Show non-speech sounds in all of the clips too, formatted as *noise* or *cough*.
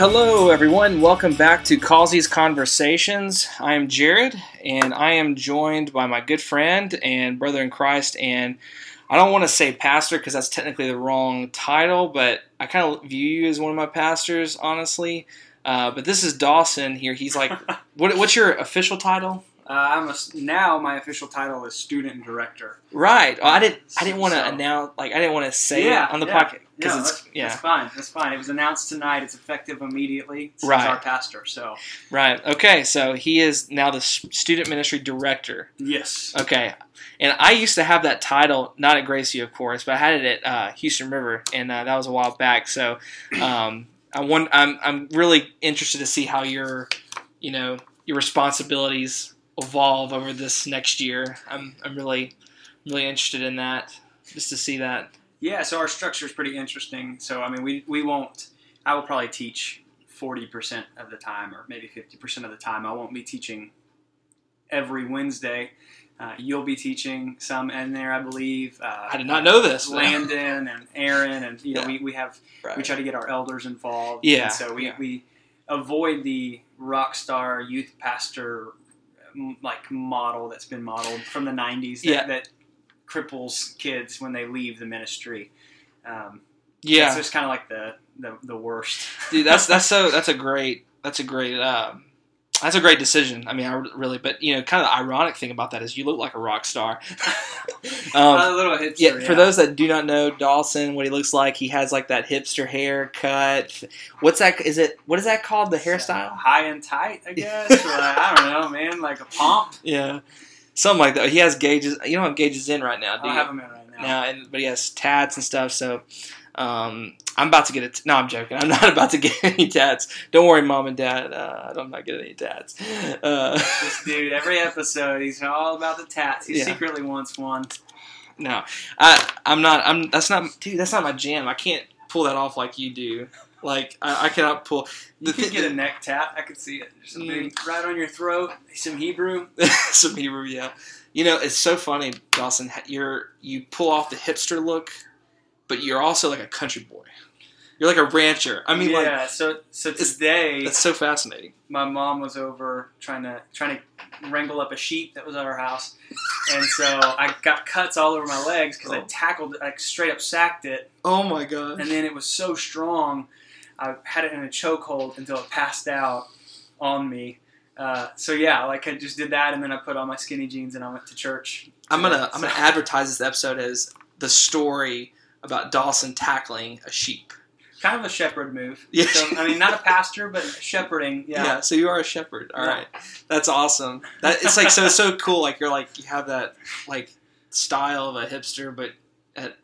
hello everyone. Welcome back to Causey's Conversations. I am Jared, and I am joined by my good friend and brother in Christ. And I don't want to say pastor because that's technically the wrong title, but I kind of view you as one of my pastors, honestly. Uh, but this is Dawson here. He's like, *laughs* what, what's your official title? Uh, I'm a, now my official title is student director. Right. Oh, I didn't. I didn't want to So- announce. Like, I didn't want to say Yeah, it on the yeah. podcast because No, it's that's, yeah. that's fine. That's fine. It was announced tonight. It's effective immediately. Right. our pastor. So Right. Okay. So he is now the student ministry director. yes, Okay. And I used to have that title, not at Gracie, of course, but I had it at uh, Houston River, and uh, that was a while back. So um, I want, I'm, I'm really interested to see how your, you know, your responsibilities evolve over this next year. I'm, I'm really, really interested in that, just to see that. Yeah. So our structure is pretty interesting. So I mean, we we won't. I will probably teach forty percent of the time, or maybe fifty percent of the time. I won't be teaching every Wednesday. Uh, you'll be teaching some in there, I believe. Uh, I did not know this. Landon and Aaron, and you know, Yeah. we, we have Right. we try to get our elders involved. Yeah, And so we, yeah. we avoid the rock star youth pastor like model that's been modeled from the 90s that, Yeah. that cripples kids when they leave the ministry. Um, yeah. It's just kind of like the, the, the worst. dude that's that's so *laughs* that's a great that's a great um, that's a great decision i mean i really but you know kind of the ironic thing about that is you look like a rock star *laughs* a um, little hipster, yeah for those that do not know dawson what he looks like he has like that hipster haircut what's that is it what is that called the hairstyle high and tight, I guess. like, I don't know, man, like a pomp. *laughs* yeah something like that he has gauges you don't have gauges in right now I do you have them in right now. now, and but he has tats and stuff. So um, I'm about to get it. No, I'm joking. I'm *laughs* not about to get any tats. Don't worry, mom and dad. Uh, I'm not getting any tats. Uh, This *laughs* dude, every episode, he's all about the tats. He Yeah. secretly wants one. no, I, I'm not. I'm. That's not, dude. That's not my jam. I can't pull that off like you do. Like I, I cannot pull. You The could thi- get a neck tap. I could see it. Just a Mm. right on your throat. Some Hebrew. *laughs* some Hebrew, yeah. You know, it's so funny, Dawson. You're you pull off the hipster look, but you're also like a country boy. You're like a rancher. I mean, like yeah. so so it's- today, that's so fascinating. my mom was over trying to trying to wrangle up a sheep that was at our house, and so I got cuts all over my legs because I Oh. tackled it, like straight up sacked it, Oh my god. and then it was so strong, I had it in a chokehold until it passed out on me. Uh, so yeah, like I just did that, and then I put on my skinny jeans and I went to church. I'm gonna today. I'm gonna advertise this episode as the story about Dawson tackling a sheep. kind of a shepherd move. *laughs* Yeah. So, I mean, not a pastor, but shepherding. Yeah. so you are a shepherd. All Yeah. right, that's awesome. That it's like so so cool. Like you're like you have that like style of a hipster, but at,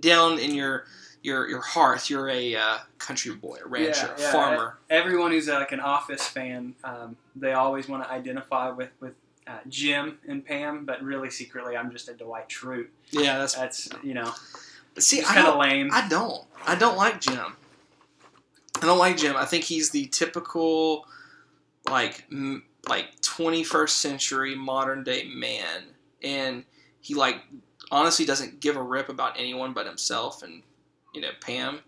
down in your your your heart, you're a uh, country boy, a rancher, Yeah, yeah. farmer. Everyone who's uh, like an Office fan, um, they always want to identify with with uh, Jim and Pam, but really secretly, I'm just a Dwight Schrute. Yeah, that's That's you know, see. I kind of lame. I don't. I don't like Jim. I don't like Jim. I think he's the typical, like, m- like 21st century modern day man, and he like honestly doesn't give a rip about anyone but himself and you know Pam,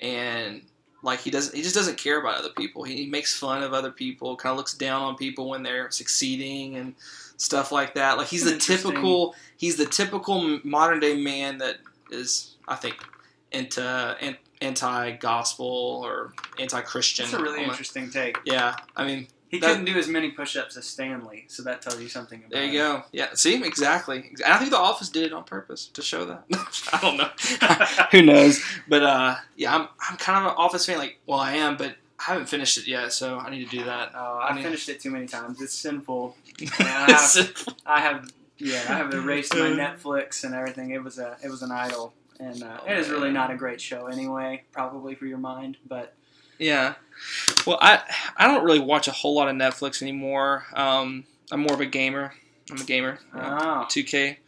and like he doesn't. He just doesn't care about other people. He, makes fun of other people. Kind of looks down on people when they're succeeding and stuff like that. Like he's the typical. He's the typical modern day man that is, I think, into anti gospel or anti-Christian. That's a really almost. interesting take. Yeah, I mean, He That- couldn't do as many push-ups as Stanley, so that tells you something about there you go. Yeah, see, exactly. And I think The Office did it on purpose to show that. *laughs* I don't know. *laughs* Who knows? But uh, yeah, I'm I'm kind of an Office fan. Like, well, I am, but I haven't finished it yet, so I need to do that. Oh, I I finished it too many times. It's sinful. *laughs* I have, I have, yeah, I have erased my Netflix and everything. It was a, it was an idol, and uh, Oh, it is really not a great show anyway. Probably for your mind, but Yeah. Well, I I don't really watch a whole lot of Netflix anymore. Um, I'm more of a gamer. I'm a gamer. Uh, oh, 2K,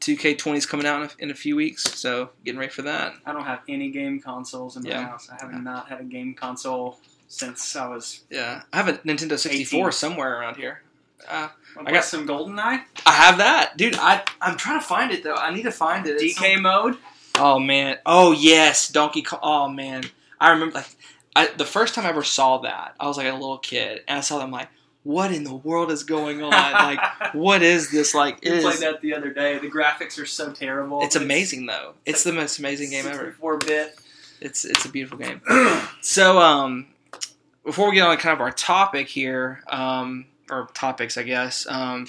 2K20 is coming out in a, in a few weeks, so getting ready for that. I don't have any game consoles in my Yeah. house. I have not had a game console since I was. Yeah, I have a Nintendo 64 18. somewhere around here. Uh, I got- some GoldenEye I have that, dude. I I'm trying to find it though. I need to find it. It's DK mode. Oh man. Oh yes, Donkey Kong. Oh man, I remember. Like, I, the first time I ever saw that, I was like a little kid, and I saw them like, what in the world is going on? like, *laughs* what is this? Like, We it played that the other day. The graphics are so terrible. it's amazing though. It's the most amazing game ever. Four bit. It's it's a beautiful game. *clears throat* So, um, before we get on kind of our topic here, um, or topics, I guess. Um,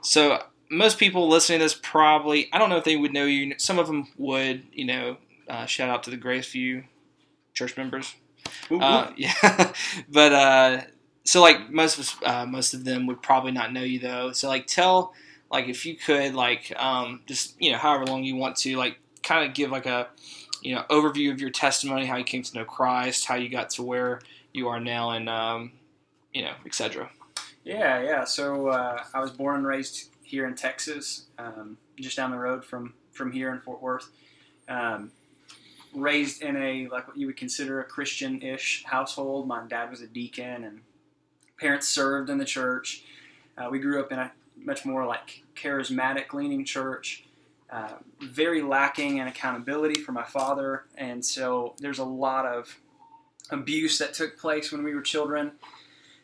so most people listening to this probably, I don't know if they would know you. Some of them would, you know. Uh, shout out to the Grace View church members. Uh, yeah, *laughs* but uh, so like most of uh, most of them would probably not know you though. So like tell like if you could like um, just you know however long you want to like kind of give like a you know overview of your testimony, how you came to know Christ, how you got to where you are now, and um, you know etc. Yeah, yeah. So uh, I was born and raised here in Texas, um, just down the road from from here in Fort Worth. Um, raised in a like what you would consider a Christian-ish household. My dad was a deacon, and parents served in the church. Uh, we grew up in a much more like charismatic leaning church. Uh, very lacking in accountability for my father, and so there's a lot of abuse that took place when we were children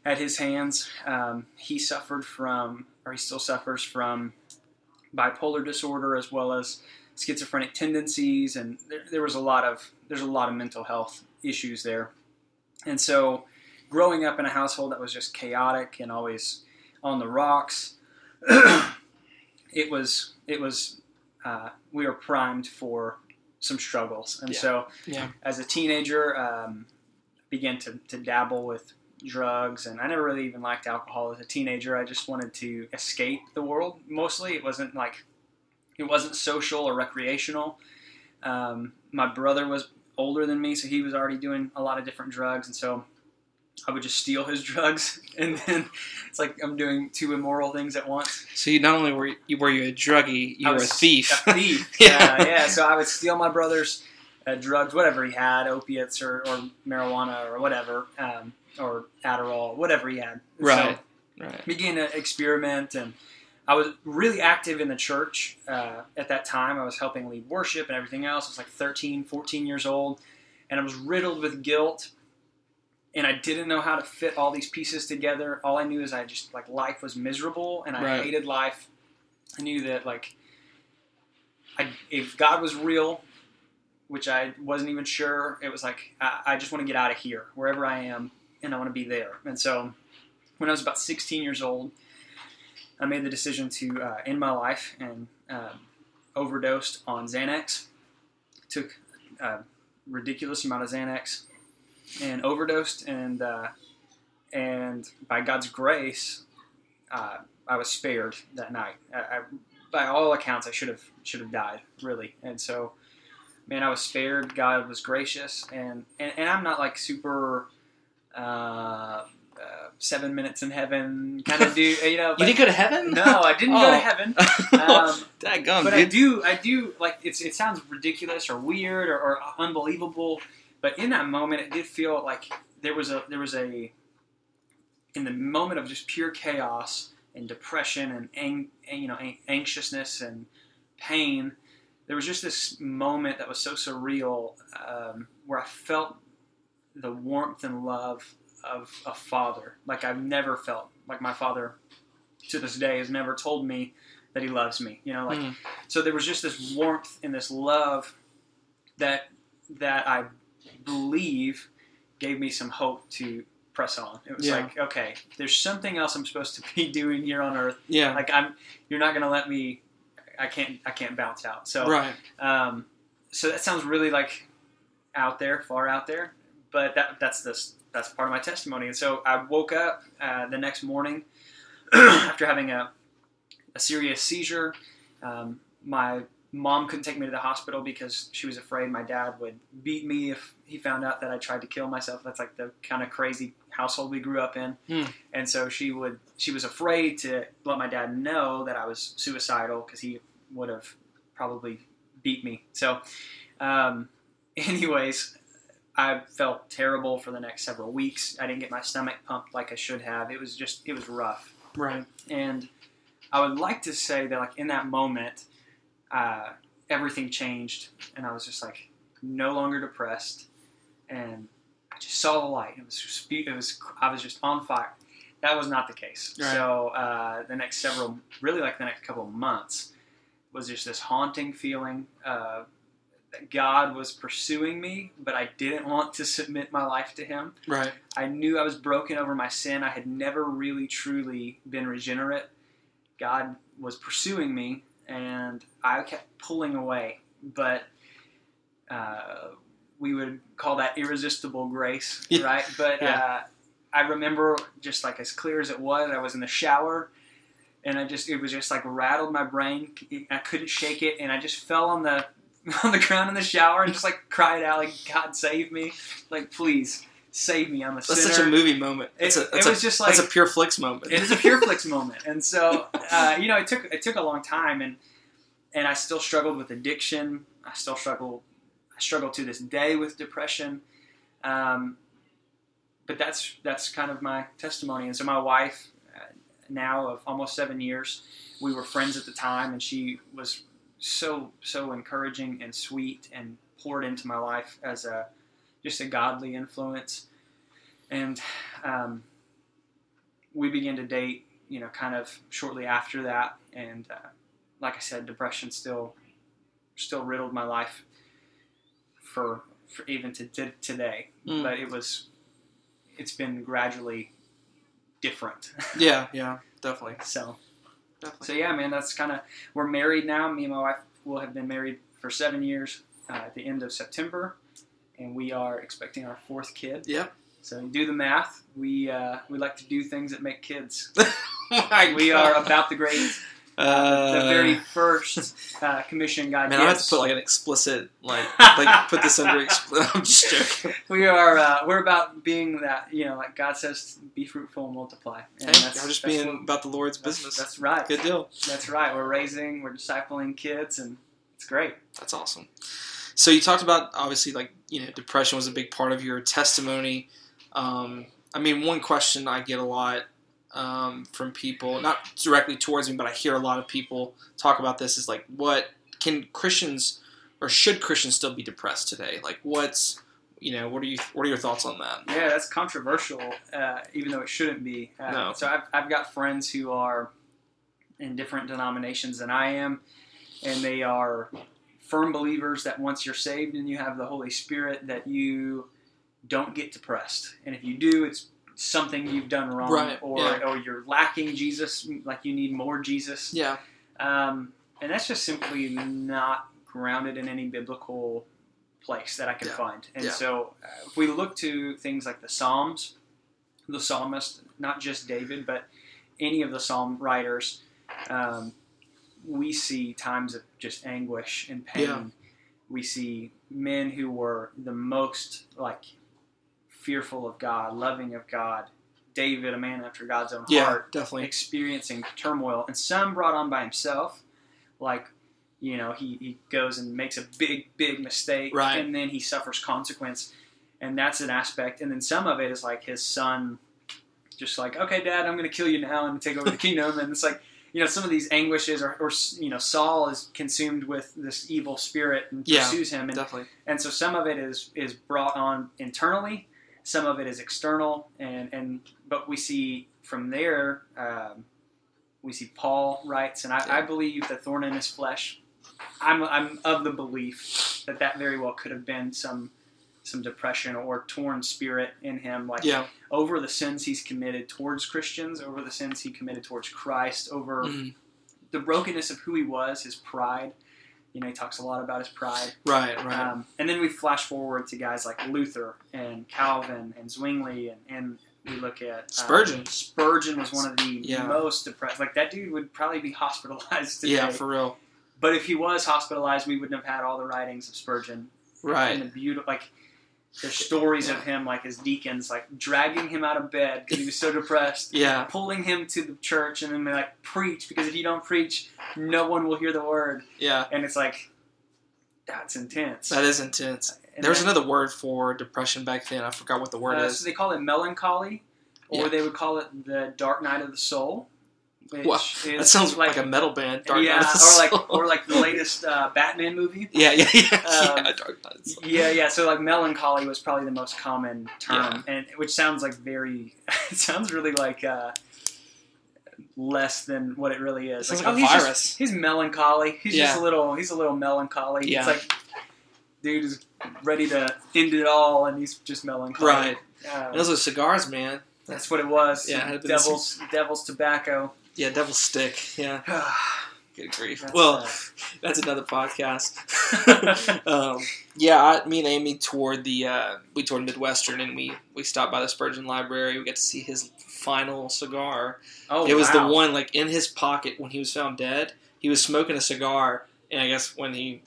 at his hands. Um, he suffered from, or he still suffers from, bipolar disorder as well as schizophrenic tendencies, and there, there was a lot of there's a lot of mental health issues there. And so, growing up in a household that was just chaotic and always on the rocks, *clears throat* it was it was uh, we were primed for some struggles, and Yeah. so Yeah. as a teenager, um, began to, to dabble with drugs, and I never really even liked alcohol as a teenager. I just wanted to escape the world. Mostly, it wasn't like it wasn't social or recreational. Um, my brother was older than me, so he was already doing a lot of different drugs, and so I would just steal his *laughs* drugs, and then it's like I'm doing two immoral things at once. So you not only were you were you a druggie, you I were a thief. A *laughs* thief. Yeah. yeah. yeah, So I would steal my brother's uh, drugs, whatever he had, opiates or, or marijuana or whatever, um, or Adderall, whatever he had. Right. So right. began to experiment, and I was really active in the church uh, at that time. I was helping lead worship and everything else. I was like 13, 14 years old, and I was riddled with guilt. And I didn't know how to fit all these pieces together. All I knew is I just like life was miserable, and I Right. hated life. I knew that like, I, if God was real, which I wasn't even sure, it was like I, I just want to get out of here, wherever I am, and I want to be there. And so, when I was about 16 years old, I made the decision to uh, end my life and um, overdosed on Xanax. Took a ridiculous amount of Xanax and overdosed, and uh, and by God's grace, uh, I was spared that night. I, I, by all accounts, I should have should have died really, and so. Man, I was spared. God was gracious, and, and, and I'm not like super uh, seven minutes in heaven kind of do. *laughs* You know, You didn't go to heaven? no, I didn't go Oh. to heaven. *laughs* Um, Dadgum, but I do, I do like it's. It sounds ridiculous or weird or, or unbelievable, but in that moment, it did feel like there was a there was a in the moment of just pure chaos and depression and, ang- and you know an- anxiousness and pain. There was just this moment that was so surreal um, where I felt the warmth and love of a father like I've never felt. Like my father to this day has never told me that he loves me. You know, like Mm. so there was just this warmth and this love that that I believe gave me some hope to press on. It was Yeah. like, okay, there's something else I'm supposed to be *laughs* doing here on earth. Yeah. Like I'm you're not gonna let me I can't I can't bounce out. So right. um, so that sounds really like out there, far out there, but that that's this that's part of my testimony. And so I woke up uh, the next morning *clears throat* after having a, a serious seizure. Um, my mom couldn't take me to the hospital because she was afraid my dad would beat me if he found out that I tried to kill myself. That's like the kind of crazy household we grew up in. Hmm. And so she would she was afraid to let my dad know that I was suicidal because he would have probably beat me. So, um, *laughs* anyways, I felt terrible for the next several weeks. I didn't get my stomach pumped like I should have. It was just it was rough. Right. And I would like to say that, like in that moment, uh, everything changed, and I was just like no longer depressed, and I just saw the light. It was just, it was I was just on fire. That was not the case. Right. So uh, the next several, really like the next couple of months, was just this haunting feeling uh, God was pursuing me, but I didn't want to submit my life to Him. Right. I knew I was broken over my sin. I had never really truly been regenerate. God was pursuing me, and I kept pulling away. But uh, we would call that irresistible grace, *laughs* Yeah. right? But Yeah. uh, I remember just like as clear as it was, I was in the shower. And I just, it was just like rattled my brain. I couldn't shake it, and I just fell on the *laughs* on the ground in the shower and just like cried out, like God save me, like please save me, I'm a That's sinner. such a movie moment. It, It's a, it was a, just like that's a Pure Flix *laughs* moment. it is a Pure Flix moment, and so uh, you know it took it took a long time, and and I still struggled with addiction. I still struggle. I struggle to this day with depression. Um, but that's that's kind of my testimony, and so my wife, uh, now of almost seven years, we were friends at the time, and she was so so encouraging and sweet and poured into my life as a just a godly influence, and um, we began to date, you know, kind of shortly after that, and uh, like I said, depression still still riddled my life for, for even to, to today, Mm. but it was it's been gradually different. *laughs* yeah, yeah, definitely, so definitely. so yeah, man, that's kind of we're married now. Me and my wife will have been married for seven years uh, at the end of September, and we are expecting our fourth kid. Yep. So do the math. We uh, we like to do things that make kids. *laughs* My We are about the grades. Uh, the very *laughs* first uh, commission God Man, I have to put like an explicit, like, *laughs* like put this under. Expl- *laughs* I'm just joking. we are uh, we're about being that you know like God says, be fruitful and multiply. And Hey, I'm just that's being what- about the Lord's that's, business. That's right. Good deal. That's right. We're raising, we're discipling kids, and it's great. That's awesome. So you talked about obviously like you know depression was a big part of your testimony. Um, I mean, one question I get a lot um, from people, not directly towards me, but I hear a lot of people talk about this is like, what can Christians or should Christians still be depressed today? Like, what's you know, what are you what are your thoughts on that? Yeah, that's controversial, uh, even though it shouldn't be. Uh, No. So I've, I've got friends who are in different denominations than I am, and they are firm believers that once you're saved and you have the Holy Spirit, that you don't get depressed, and if you do, it's something you've done wrong, Right, or yeah. or you're lacking Jesus, like you need more Jesus. Yeah, Um, and that's just simply not grounded in any biblical place that I can Yeah. find. And Yeah. so, uh, if we look to things like the Psalms, the psalmist, not just David, but any of the psalm writers, um, we see times of just anguish and pain. Yeah. We see men who were the most like fearful of God, loving of God. David, a man after God's own yeah, heart, definitely. experiencing turmoil, and some brought on by himself, like you know he, he goes and makes a big big mistake, Right. and then he suffers consequence, and that's an aspect. And then some of it is like his son, just like okay, Dad, I'm going to kill you now and take over the *laughs* kingdom, and it's like you know some of these anguishes, or, or you know Saul is consumed with this evil spirit and Yeah. pursues him, and Definitely. and so some of it is is brought on internally some of it is external and and but we see from there um, we see paul writes and I, I believe the thorn in his flesh I'm, I'm of the belief that that very well could have been some some depression or torn spirit in him like Yeah. over the sins he's committed towards christians over the sins he committed towards christ over Mhm. the brokenness of who he was his pride you know he talks a lot about his pride Right. Right. um, and then we flash forward to guys like Luther and Calvin and Zwingli, and, and we look at um, Spurgeon. Spurgeon was one of the Yeah. most depressed. Like that dude would probably be *laughs* hospitalized today. yeah, for real. but if he was hospitalized, we wouldn't have had all the writings of Spurgeon Right. and the beautiful like. There's stories of him like his deacons like dragging him out of bed because he was so depressed, Yeah. pulling him to the church, and then be like preach because if you don't preach, no one will hear the word. Yeah. And it's like that's intense. That is intense. And There was then- another word for depression back then. I forgot what the word Uh, is. so they call it melancholy, or Yeah. they would call it the dark night of the soul. Wow, That sounds like, a metal band. Dark yeah, Night of the or like *laughs* or like the latest uh, Batman movie. yeah, yeah, yeah, *laughs* Um, yeah. Dark Night of the Soul. Yeah, yeah. So like melancholy was probably the most common term, and which sounds like very, *laughs* it sounds really like uh, less than what it really is. Sounds Like, like oh, a he's virus. just he's melancholy. He's just a little he's a little melancholy. Yeah. It's like dude is ready to end it all, and he's just melancholy. Right. Uh, Those are cigars, man. that's what it was. Yeah, it devil's devil's tobacco. Yeah, Devil Stick. Yeah, *sighs* good grief. uh, well, *laughs* that's another podcast. *laughs* um, yeah, I, me and Amy toured the uh, we toured Midwestern, and we we stopped by the Spurgeon Library. We got to see his final cigar. oh, it was wow. the one like in his pocket when he was found dead. He was smoking a cigar, and I guess when he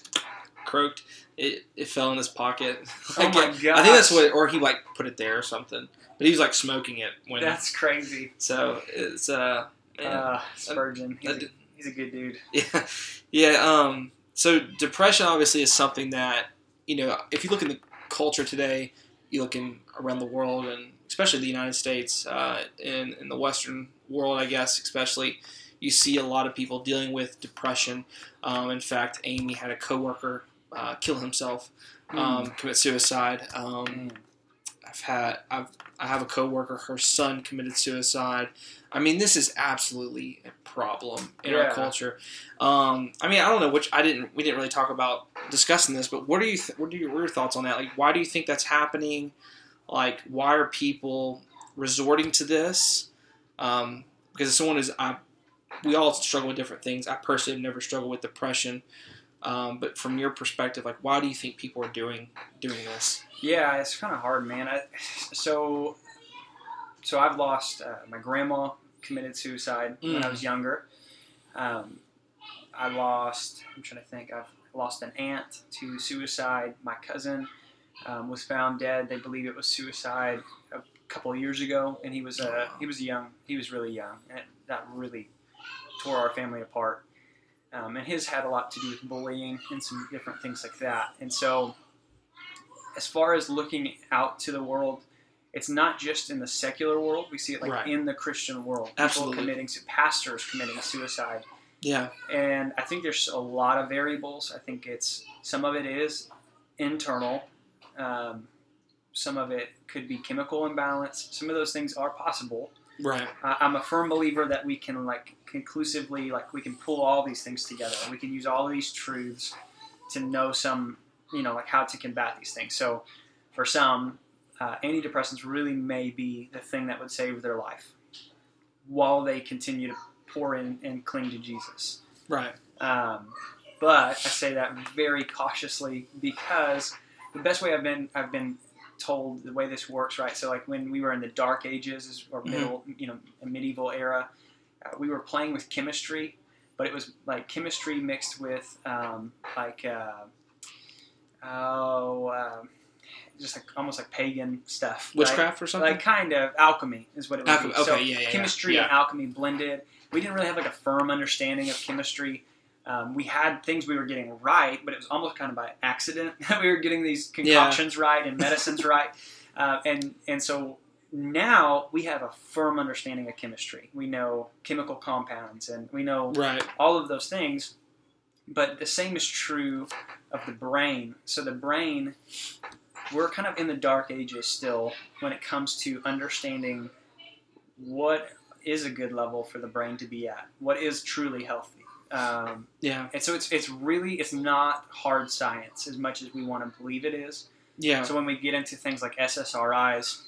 croaked, it, it fell in his pocket. *laughs* Oh Like, my I think that's what, or he like put it there or something. But he was like smoking it when. That's crazy. so it's uh, Uh, Spurgeon. He's, a, he's a good dude. *laughs* yeah, yeah. Um, so depression obviously is something that you know. If you look in the culture today, you look in around the world, and especially the United States, uh, in in the Western world, I guess, especially, you see a lot of people dealing with depression. Um, in fact, Amy had a coworker uh, kill himself, um, commit suicide. Um, Mm. I've had I've I have a coworker. Her son committed suicide. I mean, this is absolutely a problem in our culture. Um, I mean, I don't know which I didn't. We didn't really talk about discussing this, but what are you? Th- what are your, what are your thoughts on that? Like, why do you think that's happening? Like, why are people resorting to this? Um, because as someone is, I, we all struggle with different things. I personally have never struggled with depression. Um, but from your perspective, like, why do you think people are doing doing this? Yeah, it's kind of hard, man. I, so, so I've lost uh, my grandma committed suicide when I Mm. was younger. Um, I lost. I'm trying to think. I've lost an aunt to suicide. My cousin um, was found dead. They believe it was suicide a couple of years ago, and he was uh, he was young. He was really young, and it, that really tore our family apart. Um, and his had a lot to do with bullying and some different things like that. And so, as far as looking out to the world, it's not just in the secular world. We see it like Right. in the Christian world. People Absolutely. committing pastors committing suicide. Yeah, And I think there's a lot of variables. I think it's some of it is internal. Um, some of it could be chemical imbalance. Some of those things are possible. Right. I, I'm a firm believer that we can like conclusively like we can pull all these things together. We can use all these truths to know some you know like how to combat these things. So for some, uh, antidepressants really may be the thing that would save their life while they continue to pour in and cling to Jesus. Right. Um, but I say that very cautiously because the best way I've been I've been told the way this works, right? So like when we were in the Dark Ages or Mhm. middle, you know, a medieval era, uh, we were playing with chemistry, but it was like chemistry mixed with um, like uh, oh, um just like almost like pagan stuff? Witchcraft or something. like kind of alchemy is what it was. Alchemy, okay, so yeah, yeah, yeah. chemistry Yeah. and alchemy blended. We didn't really have like a firm understanding of chemistry. Um, we had things we were getting right, but it was almost kind of by accident *laughs* that we were getting these concoctions right and medicines *laughs* right. Uh, and and so now we have a firm understanding of chemistry. We know chemical compounds and we know right. all of those things. But the same is true of the brain. So the brain, we're kind of in the dark ages still when it comes to understanding what is a good level for the brain to be at, what is truly healthy. Um, Yeah. and so it's it's really it's not hard science as much as we want to believe it is. Yeah. So when we get into things like SSRIs,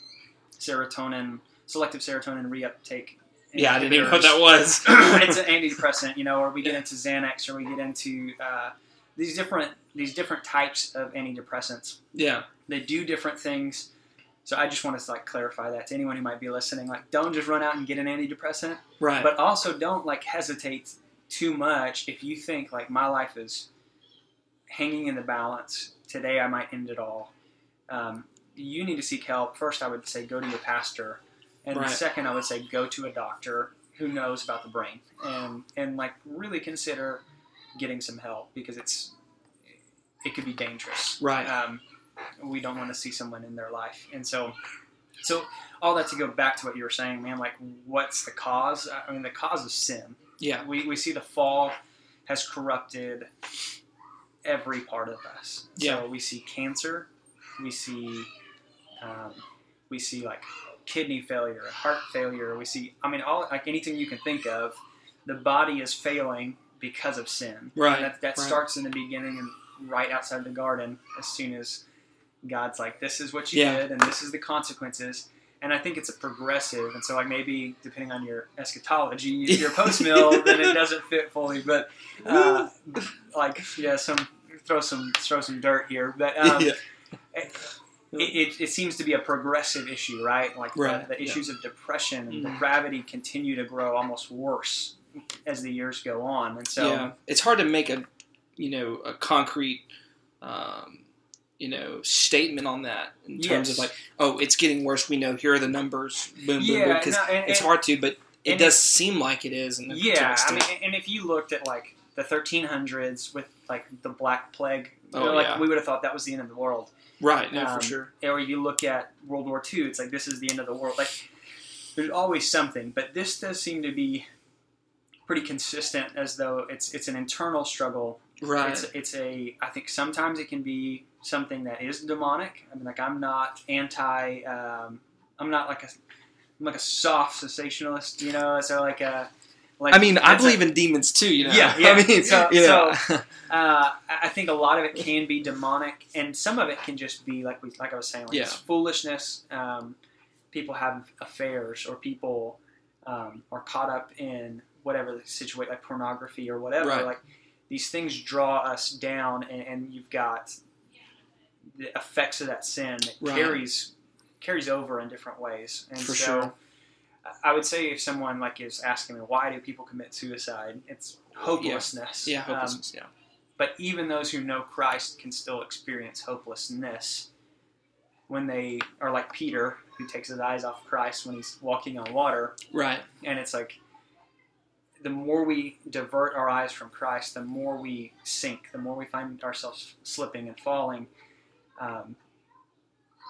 serotonin, selective serotonin reuptake. Yeah, I didn't even know what that was. *coughs* it's an antidepressant, you know, or we get into Xanax, or we get into uh, these different these different types of antidepressants. yeah. They do different things. So I just want to like clarify that to anyone who might be listening. Like, don't just run out and get an antidepressant, Right. but also don't like hesitate too much if you think like my life is hanging in the balance. Today I might end it all. Um, you need to seek help. First, I would say go to your pastor, and Right. second, I would say go to a doctor who knows about the brain, and and like really consider getting some help because it's it could be dangerous. Right. Um, we don't want to see someone in their life, and so So all that to go back to what you were saying, man. Like, what's the cause? I mean, the cause is sin. Yeah. We we see the fall has corrupted every part of us. Yeah. So we see cancer. We see. Um, we see like kidney failure, heart failure. We see. I mean, all like anything you can think of. The body is failing because of sin. Right, And that that right. starts in the beginning and right outside the garden. As soon as God's like, "This is what you Yeah. did, and this is the consequences." And I think it's a progressive, and so like maybe depending on your eschatology, *laughs* your post mill, then it doesn't fit fully. But *laughs* uh, like, yeah, some throw some throw some dirt here, but um, *laughs* Yeah. it, it, it seems to be a progressive issue, right? Like the- Right, the, yeah. issues of depression and Mhm. depravity continue to grow almost worse as the years go on, and so yeah, it's hard to make a, you know, a concrete, um, you know, statement on that in terms of like, oh, it's getting worse. We know here are the numbers. Boom, boom, Yeah, boom. Because no, it's hard to, but it does seem like it is. In an Yeah, I mean, and if you looked at like the 1300s with like the Black Plague, you Oh, know, like yeah. we would have thought that was the end of the world. right? No, um, for sure. Or you look at World War II, it's like this is the end of the world. Like there's always something, but this does seem to be pretty consistent, as though it's it's an internal struggle. Right. It's it's a I think sometimes it can be something that is demonic. I mean, like I'm not anti. Um, I'm not like a I'm like a soft cessationalist, you know. So like a like I mean, I it's a- believe in demons too. You know. Yeah, *laughs* yeah. I mean, So- yeah. uh, I I think a lot of it can be demonic, and some of it can just be like we, like I was saying, like Yeah. foolishness. Um, people have affairs, or people um, are caught up in whatever the situation, like pornography or whatever. Right. Like these things draw us down, and, and you've got the effects of that sin that Right. carries carries over in different ways. And For so, sure. I would say if someone like is asking me why do people commit suicide, it's hopelessness. yeah, Um, hopelessness. yeah. but even those who know Christ can still experience hopelessness when they are like Peter, who takes his eyes off Christ when he's walking on water. Right. And it's like the more we divert our eyes from Christ, the more we sink, the more we find ourselves slipping and falling. Um,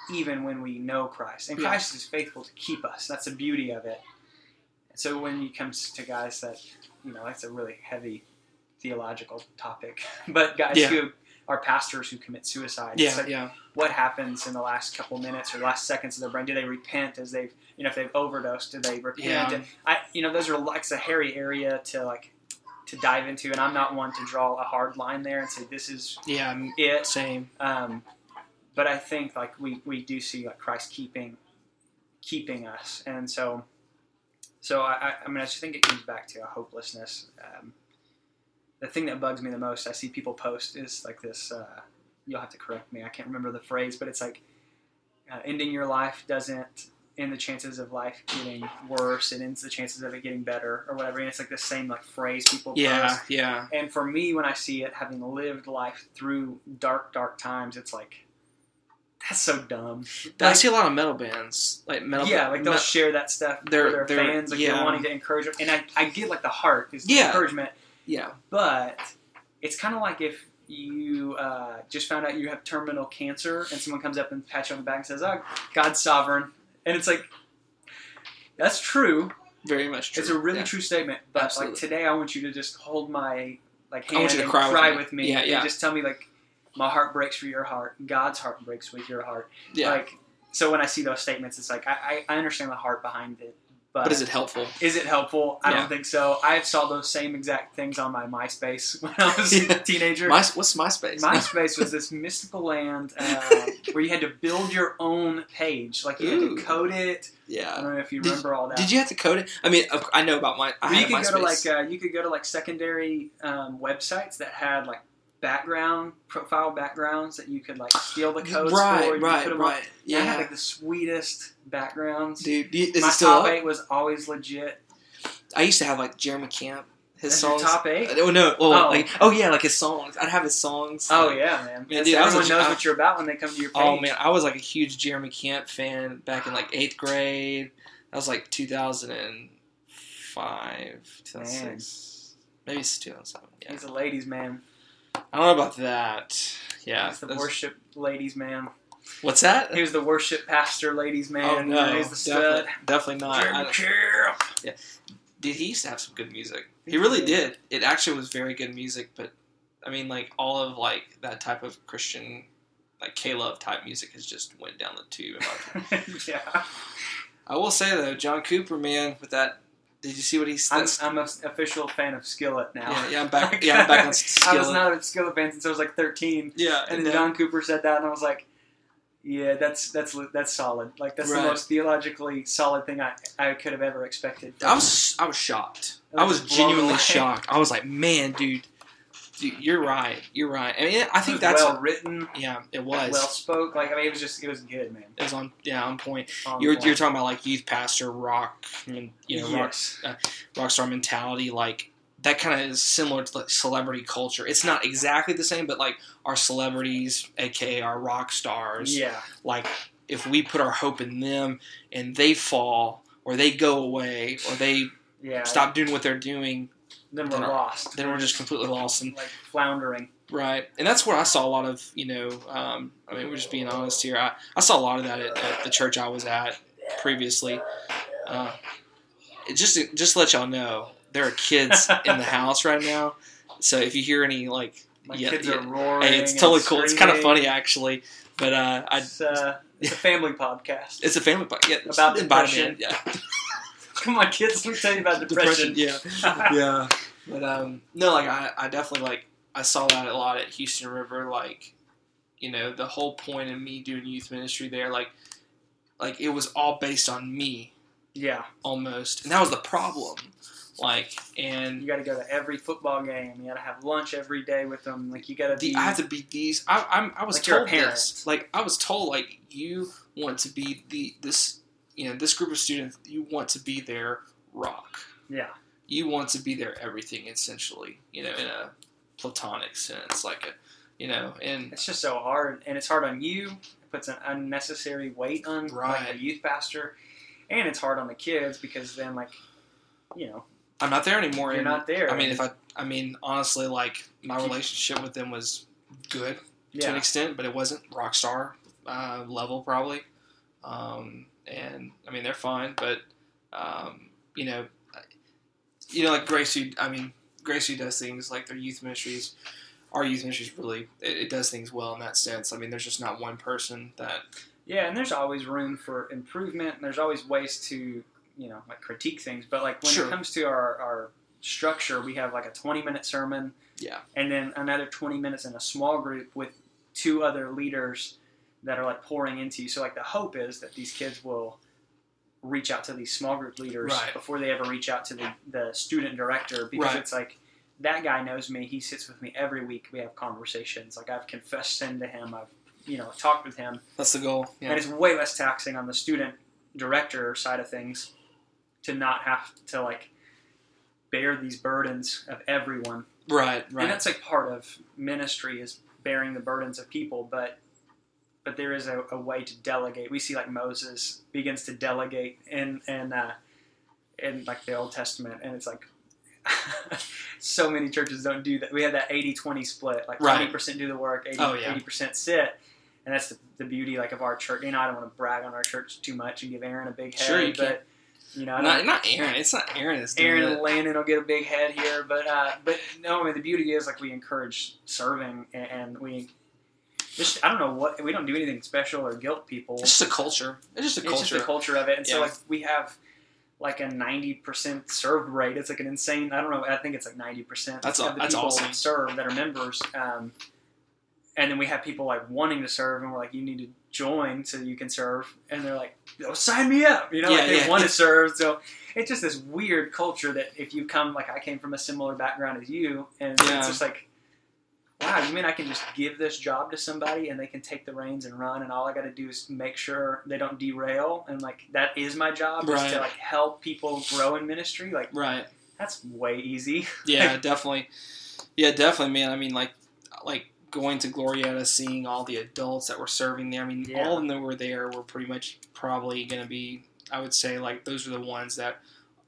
even when we know Christ, and Yeah. Christ is faithful to keep us. That's the beauty of it. So when it comes to guys that, you know, that's a really heavy theological topic, *laughs* but guys Yeah. who are pastors who commit suicide, Yeah. like, Yeah. what happens in the last couple minutes or last seconds of their brain? Do they repent as they've, you know, if they've overdosed? Do they repent? Yeah. And I, you know, those are like a hairy area to like to dive into, and I'm not one to draw a hard line there and say this is Yeah. I'm- it. Same. Um, but I think like we, we do see like Christ keeping keeping us, and so so I, I, I mean I just think it comes back to a hopelessness. Um, the thing that bugs me the most I see people post is like this. Uh, you'll have to correct me. I can't remember the phrase, but it's like uh, ending your life doesn't end the chances of life getting worse. It ends the chances of it getting better or whatever. And it's like the same like phrase people Yeah. post. Yeah. And for me, when I see it, having lived life through dark, dark times, it's like that's so dumb. I see a lot of metal bands, like metal. yeah, like they'll share that stuff They're- their they're- fans, like yeah. they're wanting to encourage them. And I, I get like the heart is the Yeah. encouragement, yeah. but it's kind of like if you uh, just found out you have terminal cancer and someone comes up and pats you on the back and says, "Oh, God's sovereign," and it's like that's true. Very much true. It's a really Yeah. true statement. But like today, I want you to just hold my like I hand want you to and cry with with me. me. Yeah, and yeah. just tell me like my heart breaks for your heart. God's heart breaks with your heart. Yeah. Like so, when I see those statements, it's like I, I, I understand the heart behind it. But, but is it helpful? is it helpful? I Yeah. don't think so. I saw those same exact things on my MySpace *laughs* when I was Yeah. a teenager. My, what's MySpace? MySpace was this mystical land uh, *laughs* where you had to build your own page. Like you had to code it. Yeah. I don't know if you Did- remember all that. Did you have to code it? I mean, I know about my. I you could go to like uh, you could go to like secondary um, websites that had like background profile backgrounds that you could like steal the codes right, for. Right, on- right. Yeah, I had like the sweetest backgrounds. dude. you- My top up? eight was always legit. I used to have like Jeremy Camp. His That's songs. top eight? Uh, oh no! Well, Oh. like oh yeah, like his songs. I'd have his songs. Oh like- yeah, man. Man, dude, everyone a- knows I- what you're about when they come to your oh, page. Oh man, I was like a huge Jeremy Camp fan back in like eighth grade. That was like 2005, 2006, maybe it's 2007. Yeah, He's a ladies' man. I don't know about that. Yeah, He's the that's- worship ladies' man. What's that? He was the worship pastor, ladies' man. oh no, he's the definitely, stud. definitely not. Jeremy I- Camp. Dude, he used to have some good music. He really did. did. It actually was very good music, but I mean, like all of like that type of Christian, like K Love type music has just went down the tube. In my *laughs* yeah. I will say though, John Cooper, man, with that, did you see what he I'm, said? I'm an official fan of Skillet now. Yeah, yeah, I'm back. *laughs* Yeah, I'm back on Skillet. I was not a Skillet fan since I was like 13, Yeah, and then- John Cooper said that, and I was like, "Yeah, that's that's that's solid. Like that's Right. the most theologically solid thing I I could have ever expected." I was I was shocked. I I was was genuinely shocked. I was like, man, dude, dude, you're right. You're right. I mean, I think that's well written, yeah, it was. well spoke. Like I mean, it was just it was good, man. it was on yeah on point. On You're point. you're talking about like youth pastor rock, I mean, you know, rock yes. Uh, rock star mentality, like that kind of is similar to like celebrity culture. It's not exactly the same, but like our celebrities, aka our rock stars, Yeah. like if we put our hope in them and they fall or they go away or they Yeah. stop doing what they're doing, Then we're Then lost. then we're just completely lost. And like floundering. right, and that's where I saw a lot of you know. Um, I mean, we're just being honest here. I, I saw a lot of that at, at the church I was at previously. Uh, just just to let y'all know, there are kids in the *laughs* house right now. So if you hear any like, My Yeah, kids yeah. are roaring. hey, it's totally cool. It's kind of funny actually, but uh, I It's, uh, it's a *laughs* family podcast. it's a family podcast. Yeah, About depression. Yeah, *laughs* *laughs* Come on, kids. Let me tell you about *laughs* depression. Yeah, *laughs* yeah. But um, no, like I, I definitely like I saw that a lot at Houston River. Like, you know, the whole point of me doing youth ministry there, like, like it was all based on me yeah. almost, and that was the problem. Like, and You got to go to every football game. You got to have lunch every day with them. Like you got to the, be. I have to be these. I, I'm, I was Like told this. Like, I was told like you want to be the this, you know, this group of students. You want to be their rock. yeah. you want to be their everything essentially you know in a platonic sense like a you know and It's just so hard, and it's hard on you. It puts an unnecessary weight on like a youth pastor, and it's hard on the kids because then like, you know, i'm not there anymore you're and, not there. i mean if i i mean honestly like my relationship with them was good to an extent but it wasn't rock star uh, level probably um, and i mean they're fine but um, you know you know like Grace View i mean Grace View does things like their youth ministries our youth ministries really it, it does things well in that sense i mean there's just not one person that yeah, and there's always room for improvement, and there's always ways to you know like critique things. But like when Sure. it comes to our our structure, we have like a 20 minute sermon, Yeah. and then another 20 minutes in a small group with two other leaders that are like pouring into you. So like the hope is that these kids will reach out to these small group leaders Right. before they ever reach out to the, the student director because Right. it's like that guy knows me he sits with me every week we have conversations like i've confessed sin to him i've you know talked with him That's the goal. and it's way less taxing on the student director side of things to not have to like bear these burdens of everyone Right. Right. and that's like part of ministry is bearing the burdens of people but but there is a, a way to delegate we see like moses begins to delegate in in uh in like the old testament and it's like *laughs* so many churches don't do that we have that 80-20 split like Right. 20% do the work 80, Oh, yeah. 80% sit and that's the, the beauty like of our church you know i don't want to brag on our church too much and give aaron a big head Sure, you but you know not, don't, Aaron. It's not Aaron. That's Aaron and Landon will get a big head here, but uh, but no, I mean the beauty is like we encourage serving and, and we just I don't know what we don't do anything special or guilt people. It's just a culture. It's just a It's culture. It's just the culture of it, and so like we have like a ninety percent served rate. It's like an insane. I don't know. I think it's like ninety percent. That's all. that's people awesome. serve that are members. Um, and then we have people like wanting to serve, and we're like, you need to join so you can serve, and they're like, oh, sign me up. You know, Yeah, like they yeah. want to serve. So it's just this weird culture that if you come, like I came from a similar background as you, and Yeah. it's just like. Wow, you mean I can just give this job to somebody and they can take the reins and run, and all I got to do is make sure they don't derail, and like that is my job is Right. to like help people grow in ministry. Like right. that's way easy. *laughs* Yeah, definitely. Yeah, definitely, man. I mean, like, like going to Glorieta, seeing all the adults that were serving there. I mean, Yeah. all of them that were there were pretty much probably going to be. I would say like those are the ones that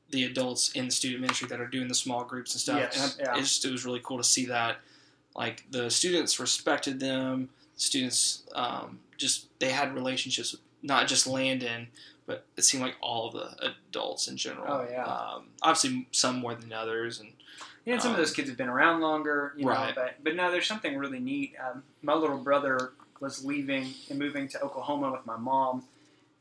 the adults in the student ministry that are doing the small groups and stuff. Yes, and I, yeah. just it was really cool to see that. Like the students respected them. students um, just they had relationships with not just Landon, but it seemed like all of the adults in general. Oh, yeah. Um, obviously, some more than others, and Yeah, and some of those Um, kids have been around longer, you know. Right. But but no, there's something really neat. Um, my little brother was leaving and moving to Oklahoma with my mom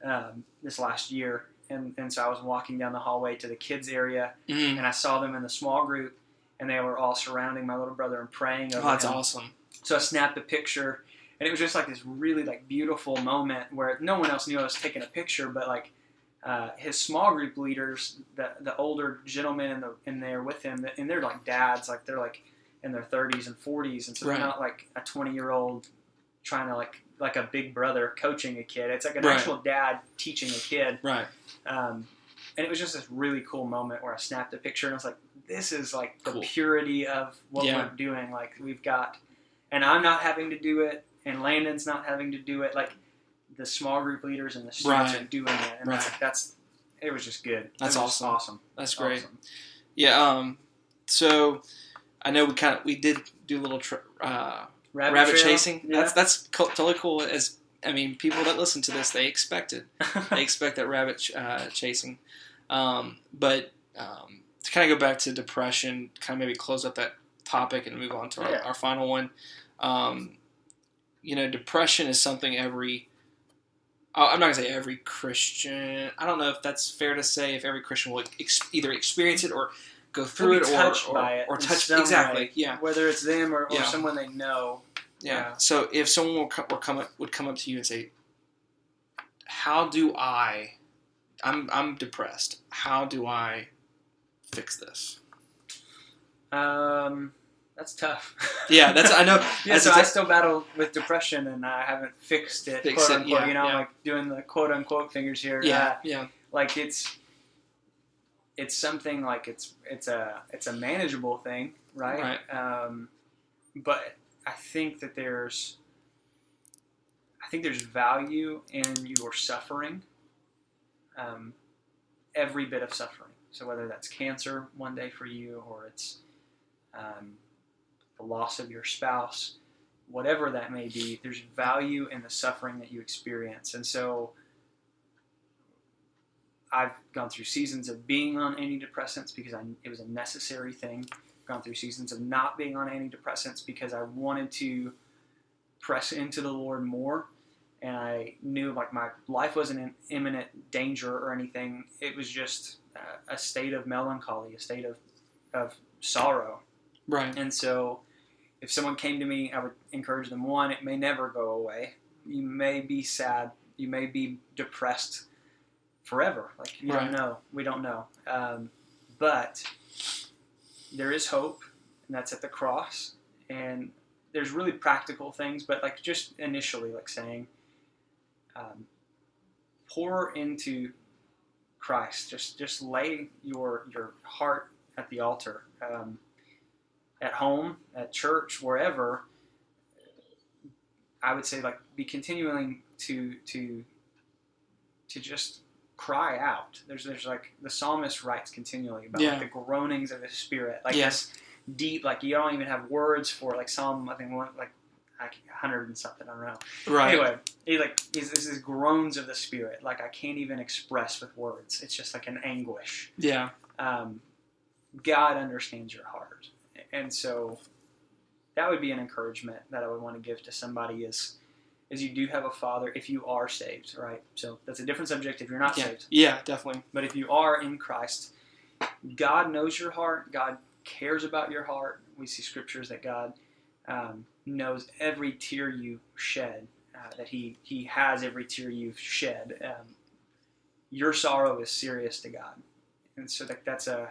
um, this last year, and and so I was walking down the hallway to the kids area, mm, and I saw them in the small group, and they were all surrounding my little brother and praying over oh, that's him. awesome. So I snapped a picture, and it was just like this really like beautiful moment where no one else knew I was taking a picture, but like uh, his small group leaders, the the older gentlemen in the in there with him, and they're like dads, like they're like in their 30s and 40s, and so Right. they're not like a 20 year old trying to like like a big brother coaching a kid. It's like an Right. actual dad teaching a kid. Right. Um, and it was just this really cool moment where I snapped a picture and I was like, this is like the Cool. purity of what Yeah. we're doing. Like we've got, and I'm not having to do it, and Landon's not having to do it. Like the small group leaders and the students Right. are doing it, and that's, Right. that's it was just good. That's awesome. Awesome. That's great. Awesome. Yeah. Um. So, I know we kind of we did do a little uh, Rabbit, rabbit, chasing. Yeah. That's that's co- totally cool. As I mean, people that listen to this, they expect it. *laughs* They expect that rabbit ch- uh, chasing. Um, but um, to kind of go back to depression, kind of maybe close up that topic and move on to our, Yeah. our final one. Um, you know, depression is something every. oh, I'm not gonna say every Christian. I don't know if that's fair to say. If every Christian will ex- either experience it or go through it, or, or, by it or touch exactly. way. Yeah. Whether it's them or, or Yeah. someone they know. Yeah. Yeah. So if someone will come, come up, would come up to you and say, "How do I? I'm I'm depressed. How do I fix this?" Um, that's tough. Yeah, that's I know. *laughs* Yeah, so I still battle with depression, and I haven't fixed it. Fix quote it, unquote, yeah, you know, yeah. like doing the quote unquote fingers here. yeah, Uh, yeah, like it's it's something like it's it's a it's a manageable thing, right? Um, but I think that there's I think there's value in your suffering. Um, every bit of suffering. So whether that's cancer one day for you, or it's um, the loss of your spouse, whatever that may be, there's value in the suffering that you experience. And so I've gone through seasons of being on antidepressants because I, it was a necessary thing. Gone through seasons of not being on antidepressants because I wanted to press into the Lord more. And I knew like my life wasn't in imminent danger or anything. It was just a state of melancholy, a state of, of sorrow. right, And so, if someone came to me, I would encourage them one, it may never go away. You may be sad. You may be depressed forever. Like, you Right. don't know. We don't know. Um, but there is hope, and that's at the cross. And there's really practical things, but like just initially, like saying, um, pour into Christ. Just just lay your your heart at the altar. Um, at home, at church, wherever, I would say like be continuing to to to just cry out. There's there's like the psalmist writes continually about Yeah. like the groanings of his spirit, like Yes. this deep, like you don't even have words for like Psalm I think one like hundred and something I don't know. right, Anyway, he like he's this is groans of the spirit, like I can't even express with words. It's just like an anguish yeah, um, God understands your heart, and so that would be an encouragement that I would want to give to somebody is is you do have a father if you are saved, right? So that's a different subject if you're not yeah, saved, yeah, definitely, but if you are in Christ, God knows your heart. God cares about your heart. We see scriptures that God um, knows every tear you shed. Uh, that he he has every tear you've shed. Um, your sorrow is serious to God, and so that that's a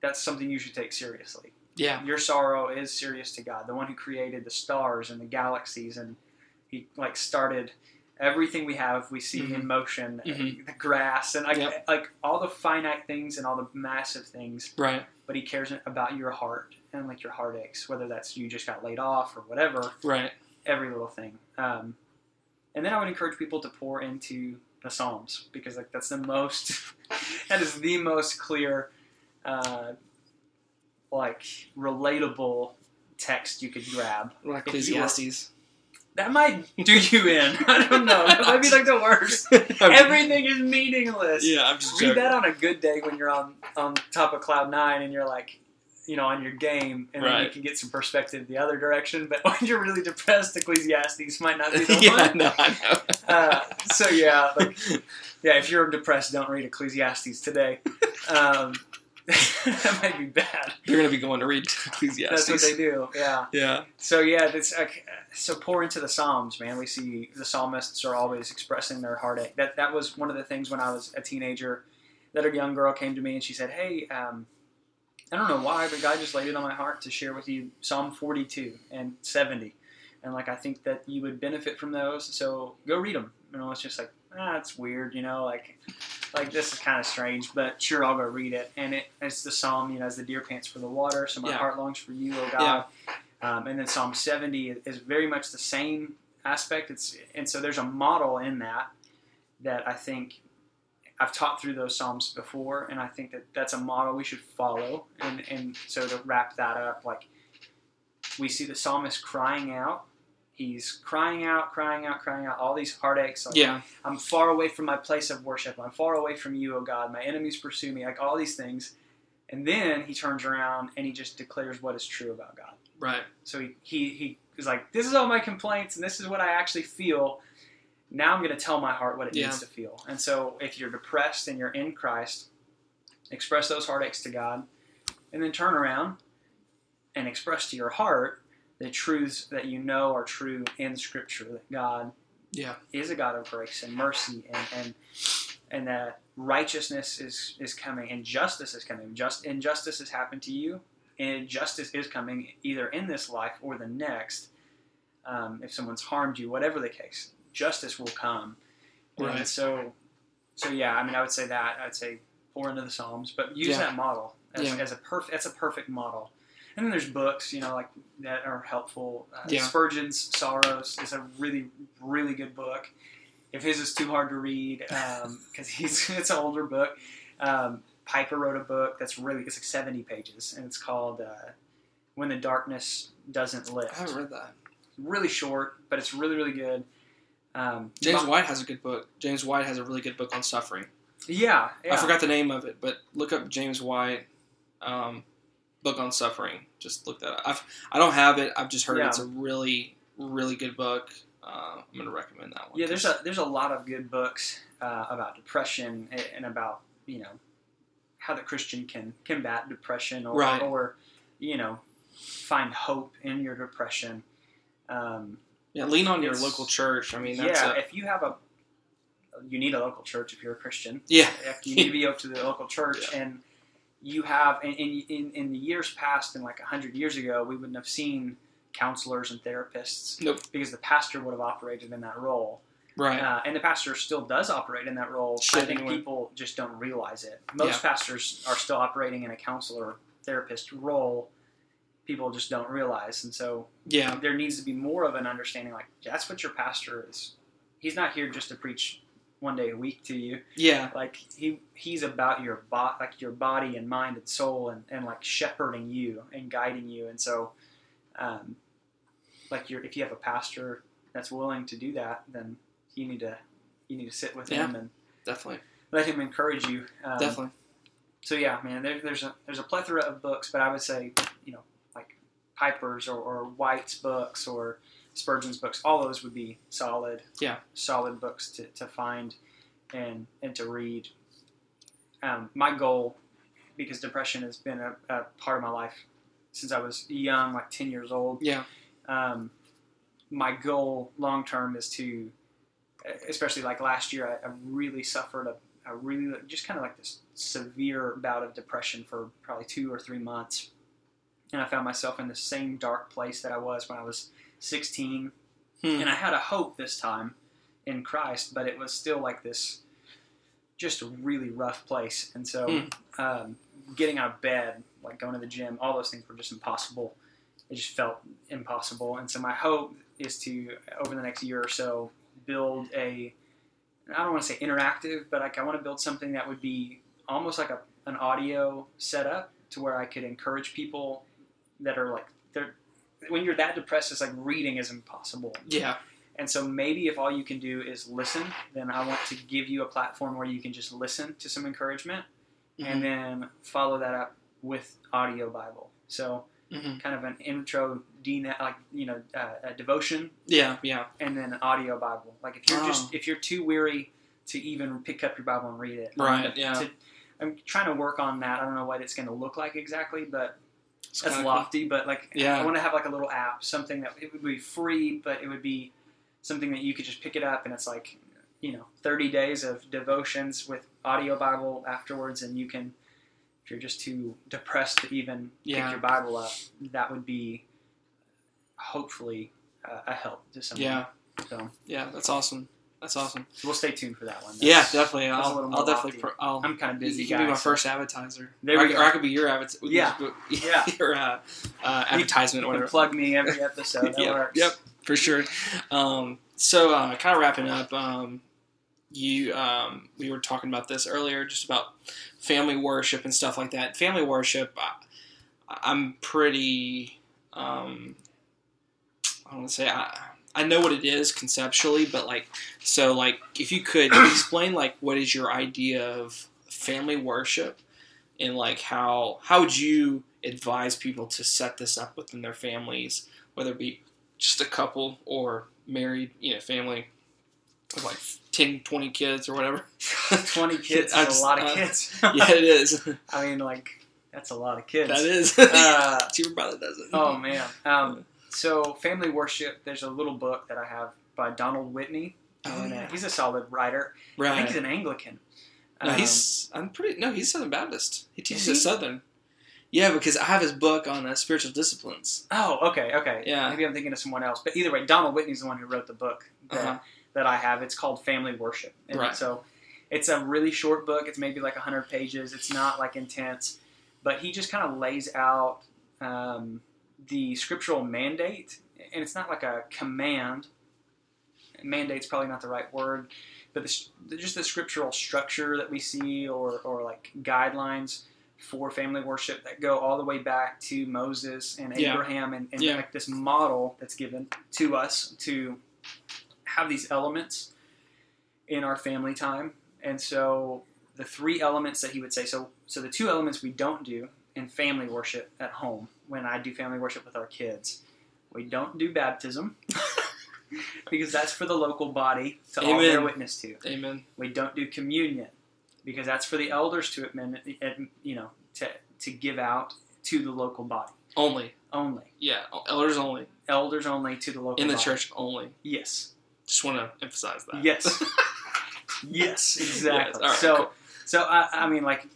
that's something you should take seriously. yeah, Your sorrow is serious to God, the one who created the stars and the galaxies, and he like started everything we have. We see in Mhm. motion, uh, Mhm. the grass, and like Yep. like all the finite things and all the massive things. right, But he cares about your heart and like your heartaches, whether that's you just got laid off or whatever. right, Every little thing. Um, and then I would encourage people to pour into the Psalms because like that's the most *laughs* that is the most clear uh, like relatable text you could grab. Like If you were- Ecclesiastes. That might do you in. *laughs* I don't know. That might be like the worst. *laughs* Everything is meaningless. Yeah, I'm just Read joking. that on a good day when you're on on top of cloud nine and you're like, you know, on your game, and then you can get some perspective the other direction. But *laughs* when you're really depressed, Ecclesiastes might not be the *laughs* yeah, one. no, I know. *laughs* Uh, so yeah, like yeah, if you're depressed, don't read Ecclesiastes today. Um, that might be bad. They're gonna be going to read Ecclesiastes. That's what they do. Yeah. Yeah, So yeah, that's like, so pour into the Psalms, man. We see the psalmists are always expressing their heartache. That that was one of the things when I was a teenager. That a young girl came to me and she said, "Hey, um, I don't know why, but God just laid it on my heart to share with you Psalm 42 and 70, and like I think that you would benefit from those. So go read them." You know, it's just like ah, it's weird, you know, like like this is kind of strange, but sure, I'll go read it. And it, it's the psalm, you know, as the deer pants for the water, so my Yeah. heart longs for you, O God. Um, and then Psalm 70 is- is very much the same aspect. It's and so there's a model in that that I think I've taught through those psalms before, and I think that that's a model we should follow. And and so to wrap that up, like we see the psalmist crying out. He's crying out, crying out, crying out, all these heartaches. Like, yeah, I'm far away from my place of worship. I'm far away from you, O God. My enemies pursue me, like all these things. And then he turns around and he just declares what is true about God. right. So he, he, he is like, this is all my complaints and this is what I actually feel. Now I'm going to tell my heart what it Yeah. needs to feel. And so if you're depressed and you're in Christ, express those heartaches to God and then turn around and express to your heart the truths that you know are true in Scripture that God Yeah, is a God of grace and mercy and and, and that righteousness is, is coming and justice is coming. Just injustice has happened to you, and justice is coming either in this life or the next. Um, if someone's harmed you, whatever the case, justice will come. And so, so yeah, I mean, I would say that I'd say pour into the Psalms, but use Yeah. that model as, Yeah. as a perfect. That's a perfect model. And then there's books, you know, like that are helpful. Uh, Yeah. Spurgeon's Sorrows is a really, really good book. If his is too hard to read, *laughs* because he's *laughs* it's an older book. Um, Piper wrote a book that's really it's like 70 pages, and it's called uh, "When the Darkness Doesn't Lift." haven't read that. Really short, but it's really, really good. Um, James my- White has a good book. James White has a really good book on suffering. Yeah, yeah. I forgot the name of it, but look up James White um, book on suffering. Just look that up. I've, I don't have it. I've just heard Yeah. it's a really, really good book. Uh, I'm going to recommend that one. Yeah, there's a there's a lot of good books uh, about depression and, and about you know how the Christian can combat depression or Right. or you know find hope in your depression. Um, yeah, lean on your local church. I mean, that's yeah, a, if you have a you need a local church if you're a Christian. yeah, You need to be up to the local church Yeah. and you have in, in, in, the years past and like 100 years ago we wouldn't have seen counselors and therapists Nope. because the pastor would have operated in that role right. uh, and the pastor still does operate in that role. Should I think anyway. people just don't realize it. Most pastors are still operating in a counselor therapist role. People just don't realize, and so yeah, there needs to be more of an understanding. Like that's what your pastor is. He's not here just to preach one day a week to you. yeah, Like he he's about your bo- like your body and mind and soul, and, and like shepherding you and guiding you. And so, um, like you're, if you have a pastor that's willing to do that, then you need to you need to sit with him and definitely, let him encourage you. Um, definitely. So yeah, man, there, there's a there's a plethora of books, but I would say you Piper's or, or White's books or Spurgeon's books, all those would be solid. Yeah. solid books to, to find and and to read. Um, my goal, because depression has been a, a part of my life since I was young, like ten years old. Yeah, Um, my goal long term is to, especially like last year, I, I really suffered a, a really just kind of like this severe bout of depression for probably two or three months, and I found myself in the same dark place that I was when I was 16, Hmm. and I had a hope this time in Christ, but it was still like this, just a really rough place, and so Hmm. um, getting out of bed, like going to the gym, all those things were just impossible it just felt impossible. And so my hope is to over the next year or so build a I don't want to say interactive, but like I want to build something that would be almost like a, an audio setup to where I could encourage people that are like they're when you're that depressed, it's like reading is impossible. Yeah. And so maybe if all you can do is listen, then I want to give you a platform where you can just listen to some encouragement Mm-hmm. and then follow that up with audio Bible. So Mhm. kind of an intro, like you know, uh, a devotion, Yeah. Yeah. and then an audio Bible. Like if you're Oh. just if you're too weary to even pick up your Bible and read it, Right, um, yeah. to- I'm trying to work on that. I don't know what it's going to look like exactly, but that's lofty. But like, Yeah. I want to have like a little app, something that it would be free, but it would be something that you could just pick it up, and it's like, you know, 30 days of devotions with audio Bible afterwards, and you can, if you're just too depressed to even Yeah. pick your Bible up, that would be hopefully uh, a help to someone. Yeah. So Yeah. That's awesome. That's awesome. we'll stay tuned for that one. Yeah, definitely. that's I'll, I'll definitely. Pro- I'll, I'm kind of busy, you can be my guys. first advertiser. There or, I- or I could be your advertiser. *laughs* Yeah. *laughs* yeah. your uh, uh, advertisement or You can plug me every *laughs* episode. That Yep, works. yep. for sure. Um, so, uh, kind of wrapping up, um, you um, we were talking about this earlier, just about family worship and stuff like that. Family worship, I, I'm pretty. Um, I want to say I. I know what it is conceptually, but like, so like, if you could *clears throat* explain like what is your idea of family worship, and like how how would you advise people to set this up within their families, whether it be just a couple or married, you know, family with like 10, 20 kids or whatever. *laughs* 20 *laughs* kids is just- a lot of uh, kids. *laughs* yeah, it is. I mean, like, that's a lot of kids. that is. Uh, your brother does it. oh, man. Um, so, family worship, there's a little book that I have by Donald Whitney. Oh, and uh, yeah. he's a solid writer. I think right. he's an Anglican. No, Um, he's. I'm pretty. No, he's Southern Baptist. He teaches he? at Southern. Yeah, because I have his book on uh, spiritual disciplines. Oh, okay, okay. Yeah. Maybe I'm thinking of someone else. But either way, Donald Whitney's the one who wrote the book that, Uh-huh. that I have. It's called Family Worship. And Right. so it's a really short book. It's maybe like 100 pages. It's not like intense. But he just kind of lays out um, the scriptural mandate. And it's not like a command. Mandate's probably not the right word. But the, just the scriptural structure that we see or, or like guidelines for family worship that go all the way back to Moses and Yeah. Abraham and, and Yeah. like this model that's given to us to have these elements in our family time. And so the three elements that he would say so so the two elements we don't do in family worship at home when I do family worship with our kids. We don't do baptism *laughs* because that's for the local body to all bear witness to. Amen. We don't do communion because that's for the elders to admin, you know to to give out to the local body Only. only. Yeah, elders only Elders only to the local in the body. church only. Yes. Just want to emphasize that. Yes. *laughs* yes, exactly. Yes, right, so cool. so I, I mean like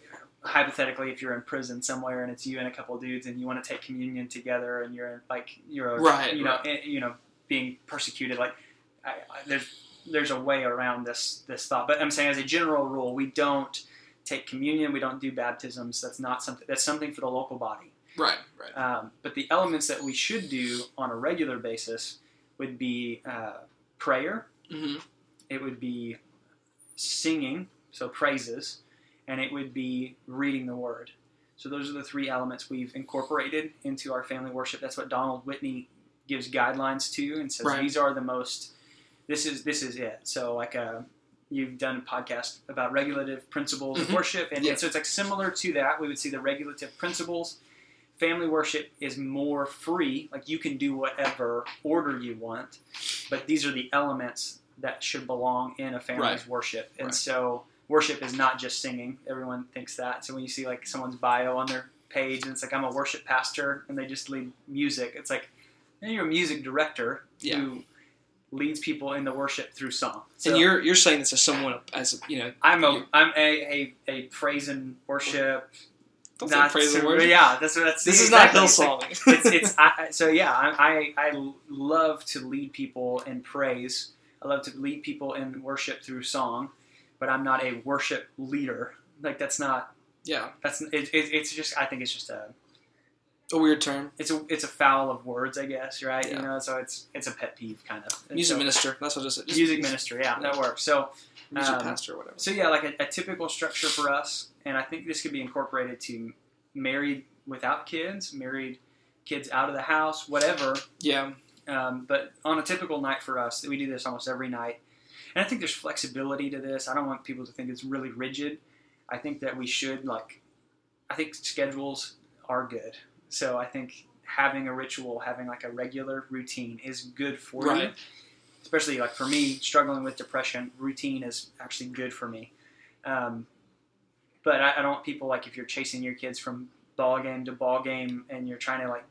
hypothetically if you're in prison somewhere and it's you and a couple dudes and you want to take communion together and you're like you're Right, you know right. eh, you know being persecuted like I, I, there's there's a way around this this thought but I'm saying as a general rule we don't take communion we don't do baptisms that's not something that's something for the local body Right. Right. um, but the elements that we should do on a regular basis would be uh, prayer hmm it would be singing, so praises, and it would be reading the word. So those are the three elements we've incorporated into our family worship. That's what Donald Whitney gives guidelines to and says Right. these are the most. This is this is it. So like uh you've done a podcast about regulative principles Mhm. of worship, and, Yeah. and so it's like similar to that. We would see the regulative principles. Family worship is more free. Like you can do whatever order you want, but these are the elements that should belong in a family's Right. worship. And Right. so worship is not just singing. Everyone thinks that. So when you see like someone's bio on their page and it's like I'm a worship pastor and they just lead music, it's like "Eh, you're a music director Yeah. who leads people in the worship through song. So and you're you're saying this as someone as you know. I'm a I'm a, a, a praise and worship. Don't say not praise and worship. Yeah, that's what that's This is exactly. not It's like- Hillsong. it's it's I- *laughs* so yeah I, I I love to lead people in praise i love to lead people in worship through song but i'm not a worship leader like that's not yeah, that's it, it, it's just i think it's just a a weird term. it's a it's a foul of words i guess right Yeah. you know so it's it's a pet peeve kind of And Music so- minister. That's what I just, just music minister yeah that works so Music um, pastor or whatever. so yeah, like a, a typical structure for us, and I think this could be incorporated to married without kids, married kids out of the house, whatever. Yeah. Um, but on a typical night for us, we do this almost every night. And I think there's flexibility to this. I don't want people to think it's really rigid. I think that we should like. I think schedules are good. So I think having a ritual, having like a regular routine, is good for you. Especially like for me, struggling with depression, routine is actually good for me. Um, but I, I don't want people like if you're chasing your kids from ball game to ball game and you're trying to like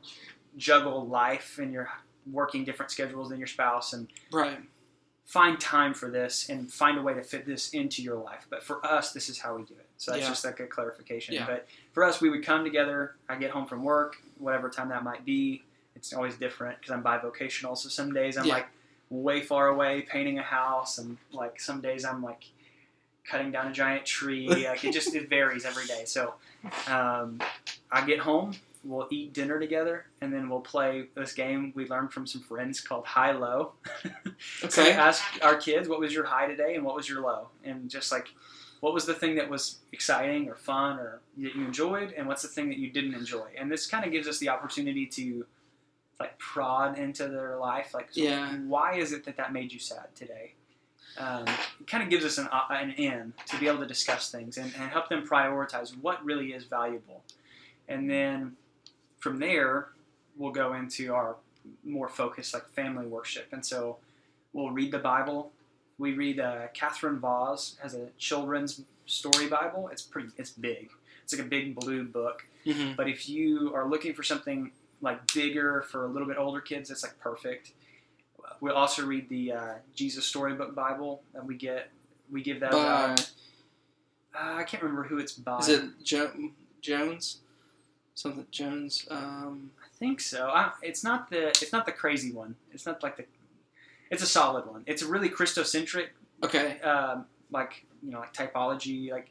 juggle life and you're working different schedules than your spouse and Right. Find time for this and find a way to fit this into your life. But for us, this is how we do it. So that's Yeah. just like a clarification. Yeah. But for us, we would come together. I get home from work, whatever time that might be. It's always different because I'm bivocational. So some days I'm Yeah. like way far away painting a house, and like some days I'm like cutting down a giant tree. like it just it varies every day. So um, I get home. We'll eat dinner together, and then we'll play this game we learned from some friends called High Low. *laughs* So Okay. ask our kids, what was your high today and what was your low? And just like, what was the thing that was exciting or fun or that you enjoyed? And what's the thing that you didn't enjoy? And this kind of gives us the opportunity to like prod into their life. Like, so Yeah. why is it that that made you sad today? Um, it kind of gives us an, uh, an in to be able to discuss things and, and help them prioritize what really is valuable. And then from there, we'll go into our more focused like family worship. And so we'll read the Bible. We read uh, Catherine Vos has a children's story Bible. It's pretty. It's big. It's like a big blue book. hmm But if you are looking for something like bigger for a little bit older kids, it's like perfect. We'll also read the uh, Jesus Storybook Bible that we get. We give that. By, out. Uh, I can't remember who it's by. is it jo- Jones? Something Jones. Um, I think so. I, it's not the. It's not the crazy one. It's not like the. It's a solid one. It's a really Christocentric okay. um, like you know like typology like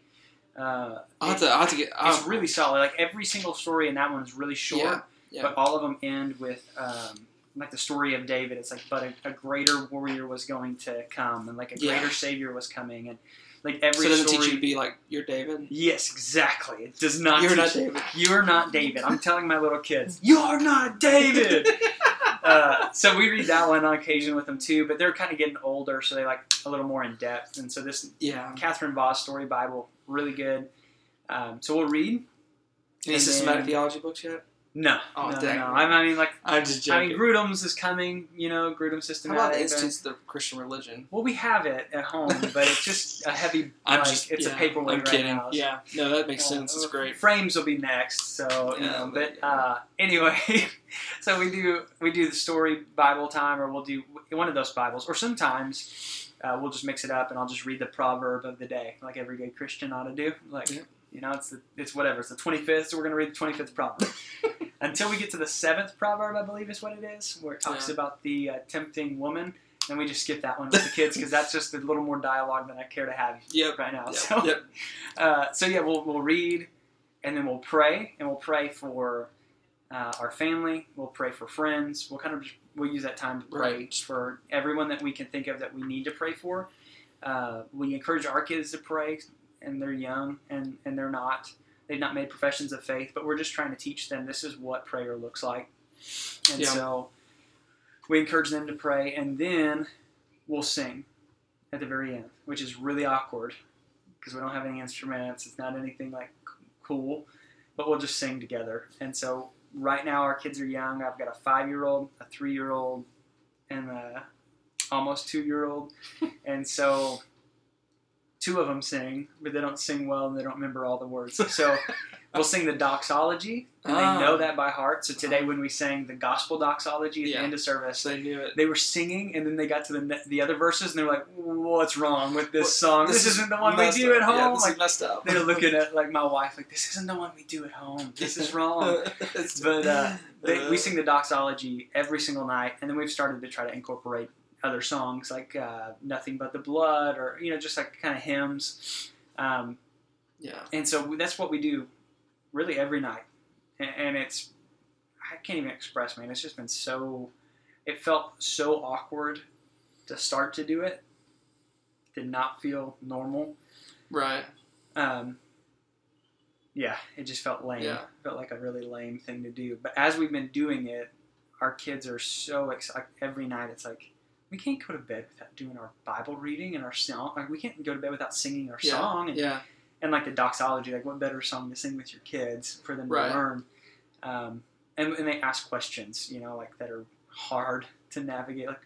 uh, I'll have to. I'll have to get. it's I'll, really solid like every single story in that one is really short Yeah, yeah. but all of them end with um, like the story of david it's like but a, a greater warrior was going to come and like a Yeah. greater savior was coming and like every So doesn't story teach you to be like you're David. yes exactly it does not You're not David. you are not david i'm telling my little kids *laughs* you are not david *laughs* uh, so we read that one on occasion with them too but they're kind of getting older so they like a little more in depth and so this Yeah. Catherine Vos Story Bible, really good. Um, so we'll read. Any systematic theology books yet? No, Oh, no, dang. no. I I mean, like, I'm just joking. I mean, Grudem's is coming. You know, Grudem How systematic. about the Institutes of the Christian Religion? well, we have it at home, *laughs* but it's just a heavy. I'm like, just. it's yeah, a paperweight I'm right kidding. now. Yeah. No, that makes Uh, sense. It's great. Frame's will be next, so you know. but- But uh, anyway, *laughs* so we do we do the story Bible time, or we'll do one of those Bibles, or sometimes uh, we'll just mix it up, and I'll just read the proverb of the day, like every good Christian ought to do. Like Yeah. You know, it's the it's whatever. It's the twenty fifth, so we're gonna read the twenty fifth proverb. *laughs* Until we get to the seventh proverb, I believe is what it is, where it talks Yeah. about the uh, tempting woman. And we just skip that one with the kids because that's just a little more dialogue than I care to have Yep. right now. Yep. So yep. *laughs* uh, so yeah, we'll, we'll read, and then we'll pray, and we'll pray for uh, our family. We'll pray for friends. We'll kind of we'll use that time to pray Right. for everyone that we can think of that we need to pray for. Uh, we encourage our kids to pray, and they're young, and and they're not they've not made professions of faith, but we're just trying to teach them this is what prayer looks like, and Yeah. so we encourage them to pray, and then we'll sing at the very end, which is really awkward because we don't have any instruments. It's not anything like cool, but we'll just sing together. And so right now our kids are young. I've got a five year old, a three year old, and a almost two year old. *laughs* and so two of them sing, but they don't sing well and they don't remember all the words. So *laughs* we'll sing the doxology, and Ah. they know that by heart. So today when we sang the gospel doxology at Yeah. the end of service, they knew it. they were singing, and then they got to the the other verses, and they were like, "What's wrong with this song? This, is isn't the one we do up. at home." Yeah, this like messed up. they're looking at like my wife, like, "This isn't the one we do at home. This is wrong." *laughs* But, uh, They, we sing the doxology every single night, and then we've started to try to incorporate other songs like uh, "Nothing But the Blood" or you know just like kind of hymns. Um, Yeah. and so that's what we do, really every night, and, and it's I can't even express, man. It's just been so. It felt so awkward to start to do it. Did not feel normal. Right. Um, yeah, it just felt lame. Yeah. felt like a really lame thing to do. But as we've been doing it, our kids are so excited. Every night, it's like we can't go to bed without doing our Bible reading and our song. Like we can't go to bed without singing our Yeah. song and, Yeah. and like the doxology. Like what better song to sing with your kids for them Right. to learn? Um, and, and they ask questions, you know, like that are hard to navigate. Like,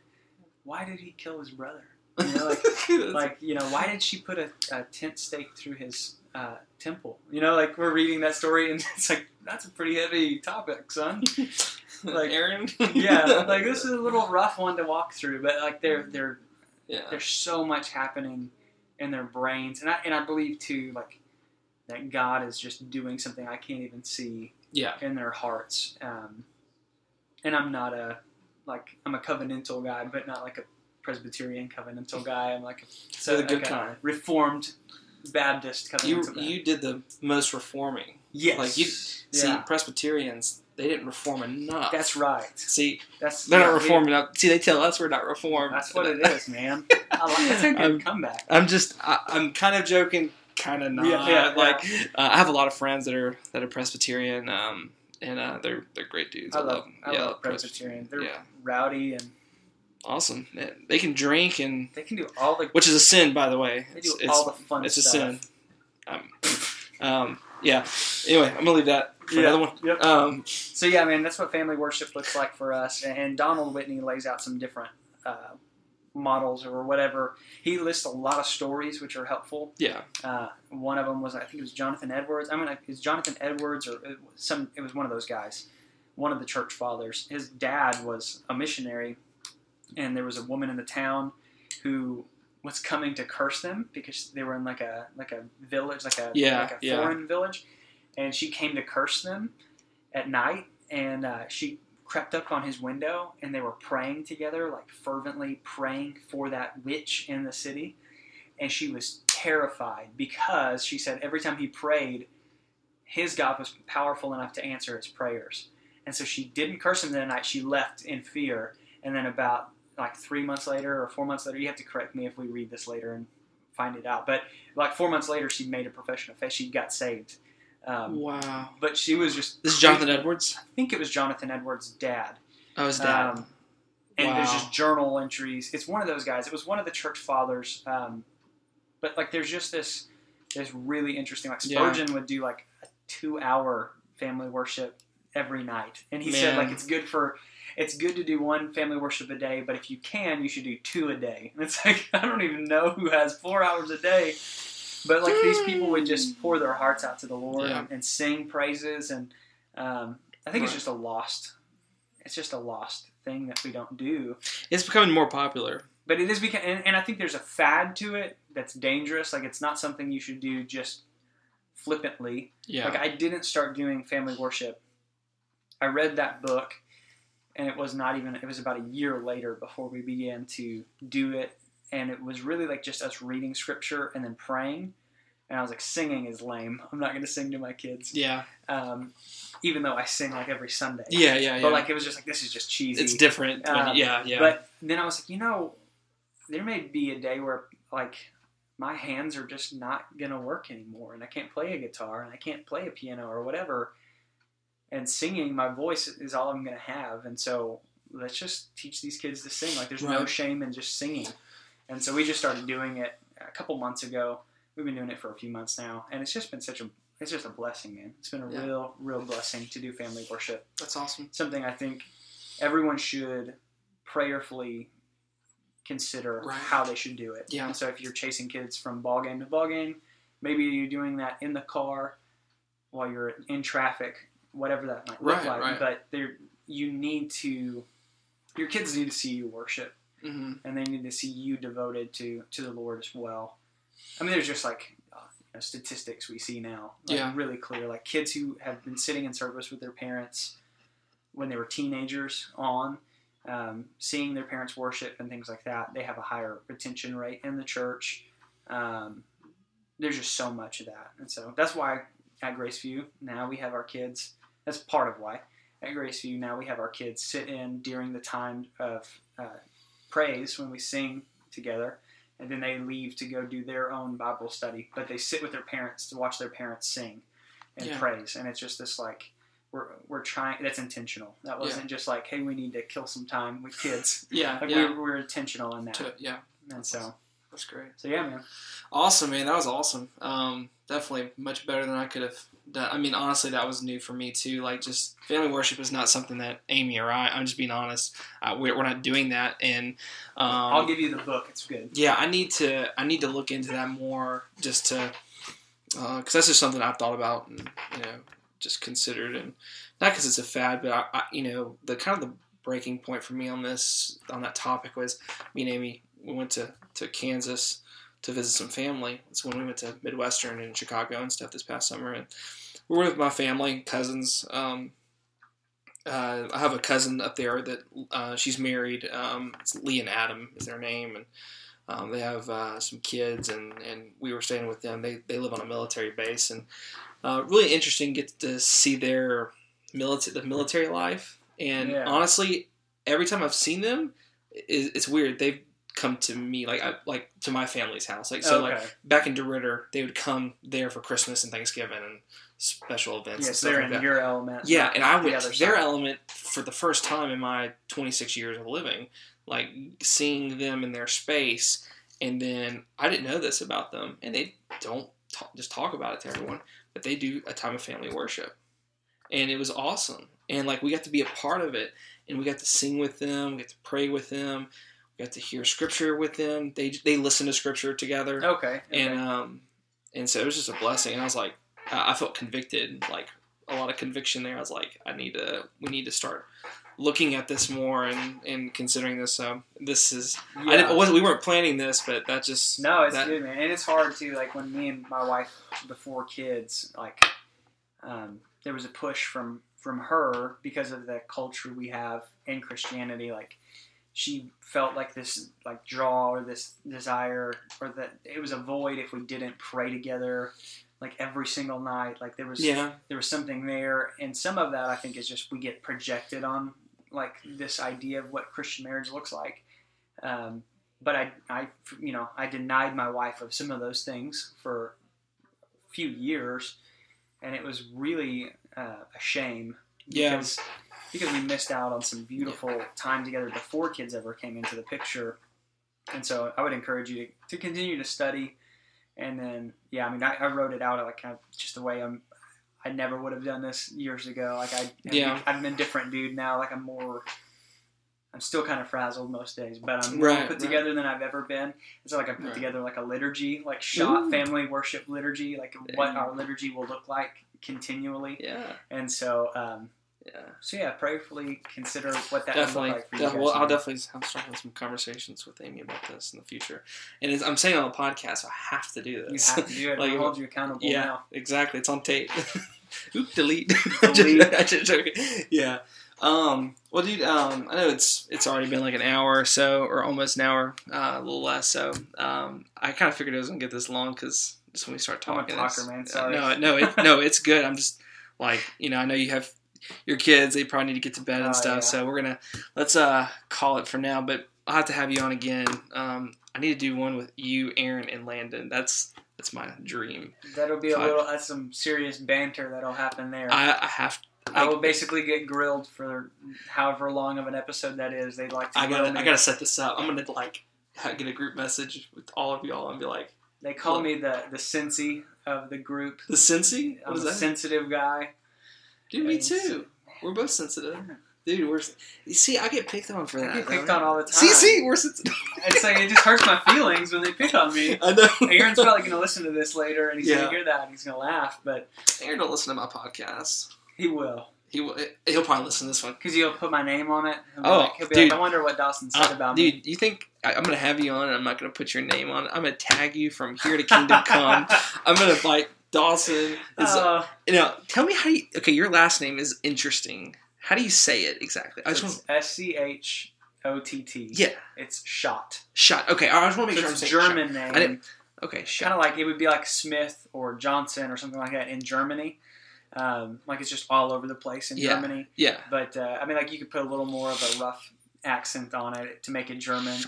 why did he kill his brother? You know, like *laughs* like you know why did she put a, a tent stake through his uh, temple you know like we're reading that story and *laughs* it's like that's a pretty heavy topic son *laughs* *laughs* like- Aaron. yeah *laughs* like this is a little rough one to walk through but like they're they're yeah. there's so much happening in their brains and I, and I believe too like that God is just doing something I can't even see Yeah. in their hearts um, and I'm not a like I'm a covenantal guy but not like a Presbyterian covenantal *laughs* guy I'm like a So the good like kind. Reformed Baptist You covenantal guy. you did the most reforming. yes like you- See, yeah Presbyterians they didn't reform enough. that's right See, that's they're yeah, not reformed enough. See, they tell us we're not reformed. that's what it *laughs* is man I like, that's a good I'm- comeback I'm just, I, I'm kind of joking, kind of not. Yeah, yeah, like, Uh, I have a lot of friends that are that are Presbyterian, um, and uh, they're they're great dudes. I I, love, them. I yeah, love Presby- Presbyterians. They're rowdy and awesome. They can drink, and they can do all the which is a sin, by the way. they do It's, it's, all the fun it's a sin. Um, *laughs* um, yeah. Anyway, I'm gonna leave that for Yeah, another one. Yep. Um, So yeah, man, that's what family worship looks like for us. And Donald Whitney lays out some different uh, models or whatever. He lists a lot of stories which are helpful. yeah, Uh, one of them was I think it was Jonathan Edwards. I mean, it was Jonathan Edwards or it was some. It was one of those guys, one of the church fathers. His dad was a missionary, and there was a woman in the town who was coming to curse them because they were in like a like a village, like a Yeah, like a yeah. foreign village, and she came to curse them at night, and uh, she crept up on his window, and they were praying together, like fervently praying for that witch in the city and she was terrified because she said every time he prayed, his God was powerful enough to answer his prayers. And so she didn't curse him that night. She left in fear. And then about like three months later or four months later, you have to correct me if we read this later and find it out. But like four months later, she made a profession of faith. She got saved. Um, wow. but she was just. This is Jonathan Edwards. I think it was Jonathan Edwards' dad. Oh, his dad. Um, and there's just journal entries. It's one of those guys. It was one of the church fathers. Um, but like, there's just this this really interesting. Like Yeah. Spurgeon would do like a two hour family worship every night, and he said like it's good for. It's good to do one family worship a day, but if you can, you should do two a day. And it's like *laughs* I don't even know who has four hours a day, but like these people would just pour their hearts out to the Lord Yeah. and, and sing praises, and um, I think it's just a lost. It's just a lost thing that we don't do. it's becoming more popular. But it is because, and, and I think there's a fad to it that's dangerous. Like it's not something you should do just flippantly. Yeah. Like I didn't start doing family worship. I read that book, and it was not even. It was about a year later before we began to do it, and it was really like just us reading scripture and then praying. And I was like, singing is lame. I'm not going to sing to my kids, yeah. um, even though I sing like every Sunday. Yeah. Yeah. Yeah. But like it was just like this is just cheesy. it's different. when- Um, yeah. Yeah. But then I was like, you know, there may be a day where like my hands are just not gonna work anymore, and I can't play a guitar, and I can't play a piano or whatever. And singing, my voice is all I'm gonna have, and so let's just teach these kids to sing. Like there's no shame in just singing. And so we just started doing it a couple months ago. We've been doing it for a few months now, and it's just been such a it's just a blessing, man. It's been a Yeah. real, real blessing to do family worship That's awesome. something I think everyone should prayerfully consider Right. how they should do it. Yeah. And so if you're chasing kids from ball game to ball game, maybe you're doing that in the car while you're in traffic, whatever that might look Right, like. right. But there, you need to. Your kids need to see you worship, hmm and they need to see you devoted to to the Lord as well. I mean, there's just like uh, you know, statistics we see now, like, Yeah. really clear. Like kids who have been sitting in service with their parents when they were teenagers on, um, seeing their parents worship and things like that, they have a higher retention rate in the church. Um, there's just so much of that, and so that's why at Grace View now we have our kids. That's part of why at Grace View now we have our kids sit in during the time of uh, praise when we sing together, and then they leave to go do their own Bible study. But they sit with their parents to watch their parents sing, and Yeah. praise, and it's just this like we're we're trying. That's intentional. That wasn't just like hey, we need to kill some time with kids. *laughs* Yeah, Like yeah, we we're intentional in that, to- yeah. and so That's great. so yeah, man. Awesome, man. That was awesome. Um, definitely much better than I could have done. I mean, honestly, that was new for me too. Like, just family worship is not something that Amy or I. I'm just being honest. Uh, we're, we're not doing that, and um, I'll give you the book. It's good. yeah, I need to. I need to look into that more, just to, because that's just something I've thought about and you know just considered, and not because it's a fad, but I, I, you know, the kind of the breaking point for me on this on that topic was me and Amy. We went to to Kansas to visit some family. It's when we went to Midwestern and Chicago and stuff this past summer, and we were with my family, cousins. Um, uh, I have a cousin up there that uh, she's married. Um, it's Lee and Adam is their name, and um, they have uh, some kids, and, and we were staying with them. They, they live on a military base, and uh, really interesting get to see their military the military life. And Yeah. honestly, every time I've seen them, it, it's weird. They've come to me like I, like to my family's house. Like so, okay. like back in DeRidder, they would come there for Christmas and Thanksgiving and special events. and yes, stuff they're like in that. your element. Yeah, and I the went to their element for the first time in my 26 years of living, like seeing them in their space. And then I didn't know this about them, and they don't talk, just talk about it to everyone, but they do a time of family worship, and it was awesome. And like we got to be a part of it, and we got to sing with them, we got to pray with them, got to hear scripture with them. They they listen to scripture together Okay. okay. and um, and so it was just a blessing. And I was like, I felt convicted, like a lot of conviction there. I was like, I need to, we need to start looking at this more and and considering this. So this is, I didn't, wasn't, we weren't planning this, but that just No, it's that, good, man, and it's hard too. Like when me and my wife, before kids, like um, there was a push from from her because of the culture we have in Christianity. Like she felt like this like draw or this desire, or that it was a void if we didn't pray together, like every single night. Like there was Yeah, there was something there, and some of that I think is just we get projected on like this idea of what Christian marriage looks like. Um, but I, I, you know, I denied my wife of some of those things for a few years, and it was really uh, a shame Yeah. Because we missed out on some beautiful time together before kids ever came into the picture. And so I would encourage you to, to continue to study. And then, yeah, I mean, I, I wrote it out like kind of just the way I'm. I never would have done this years ago. Like I, Yeah. I'm a different dude now. Like I'm more. I'm still kind of frazzled most days, but I'm more Right, put right. together than I've ever been. And so like I put Right. together like a liturgy, like shot Ooh. family worship liturgy, like There what our liturgy will look like continually. yeah, And so, um, yeah. so yeah, prayerfully consider what that Definitely. would look like for you well, I'll definitely have start having some conversations with Amy about this in the future. And it's, I'm saying on the podcast, I have to do this. You have to do it. *laughs* Like, I'll hold you accountable Yeah, now. exactly. It's on tape. *laughs* Oop, delete. *laughs* Delete. Yeah. Um, well, dude, um, I know it's it's already been like an hour or so, or almost an hour, uh, a little less. So um, I kind of figured it was gonna get this long because just when we start I'm a talking, talker, man. Sorry. No, no, it, no, it's good. I'm just like you know, I know you have your kids; they probably need to get to bed and Oh, stuff. yeah. So we're gonna let's uh call it for now. But I'll have to have you on again. Um, I need to do one with you, Aaron, and Landon. That's that's my dream. That'll be a Fine. little. That's some serious banter that'll happen there. I, I have. I will basically get grilled for however long of an episode that is. They'd like to. I gotta. I gotta set this up. I'm gonna like get a group message with all of y'all and be like, They call Look. me the the Cincy of the group. the Cincy. I'm a sensitive guy. Dude, me too. We're both sensitive. Dude, we're. You see, I get picked on for that. I get picked on all the time. See, see, we're sensitive. *laughs* It's like it just hurts my feelings when they pick on me. I know. Aaron's probably gonna listen to this later and he's Yeah. gonna hear that and he's gonna laugh, but Aaron don't listen to my podcast. he will He will. He'll probably listen to this one. because he'll put my name on it. Oh, like, he'll be dude. like, I wonder what Dawson said Uh, about me. dude, you think I, I'm gonna have you on and I'm not gonna put your name on it? I'm gonna tag you from here to Kingdom Come. *laughs* I'm gonna like Dawson. Is, Uh, you know, tell me how you. Okay, your last name is interesting. How do you say it exactly? I just S C H O T T. Yeah, It's shot. shot. Okay, I just want to So make sure I'm it's German name. Shot. Okay, Kind of like it would be like Smith or Johnson or something like that in Germany. Um, like it's just all over the place in Yeah. Germany. Yeah. But uh, I mean, like you could put a little more of a rough accent on it to make it German,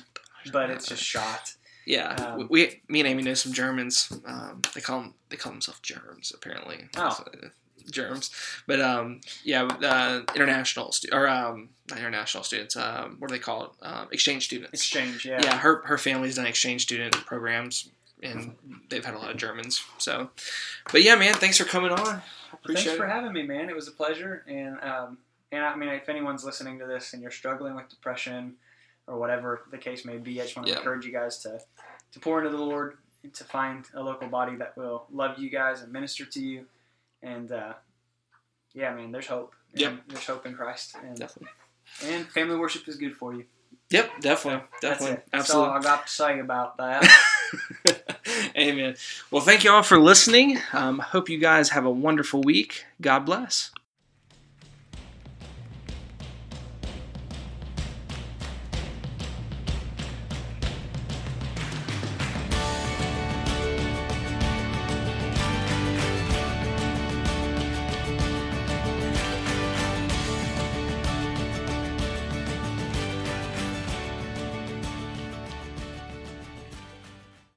but it's just shot. Yeah, Um, we, me and Amy know some Germans. Um, they call them they call themselves germs apparently. Oh. So, germs, but um, yeah, uh, international stu- or um, not international students. Um, what do they call it? Um, exchange students. Exchange, yeah. yeah, her her family's done exchange student programs, and they've had a lot of Germans. So, but yeah, man, thanks for coming on. Appreciate Thanks for it. having me, man. It was a pleasure. And um, and I mean, if anyone's listening to this and you're struggling with depression or whatever the case may be, I just want to Yeah. encourage you guys to to pour into the Lord and to find a local body that will love you guys and minister to you. And uh, yeah, man, there's hope. Yep. There's hope in Christ. And, Definitely. and family worship is good for you. Yep, definitely, That's definitely, it. That's all. I got to say about that. *laughs* Amen. Well, thank you all for listening. Um, hope you guys have a wonderful week. God bless.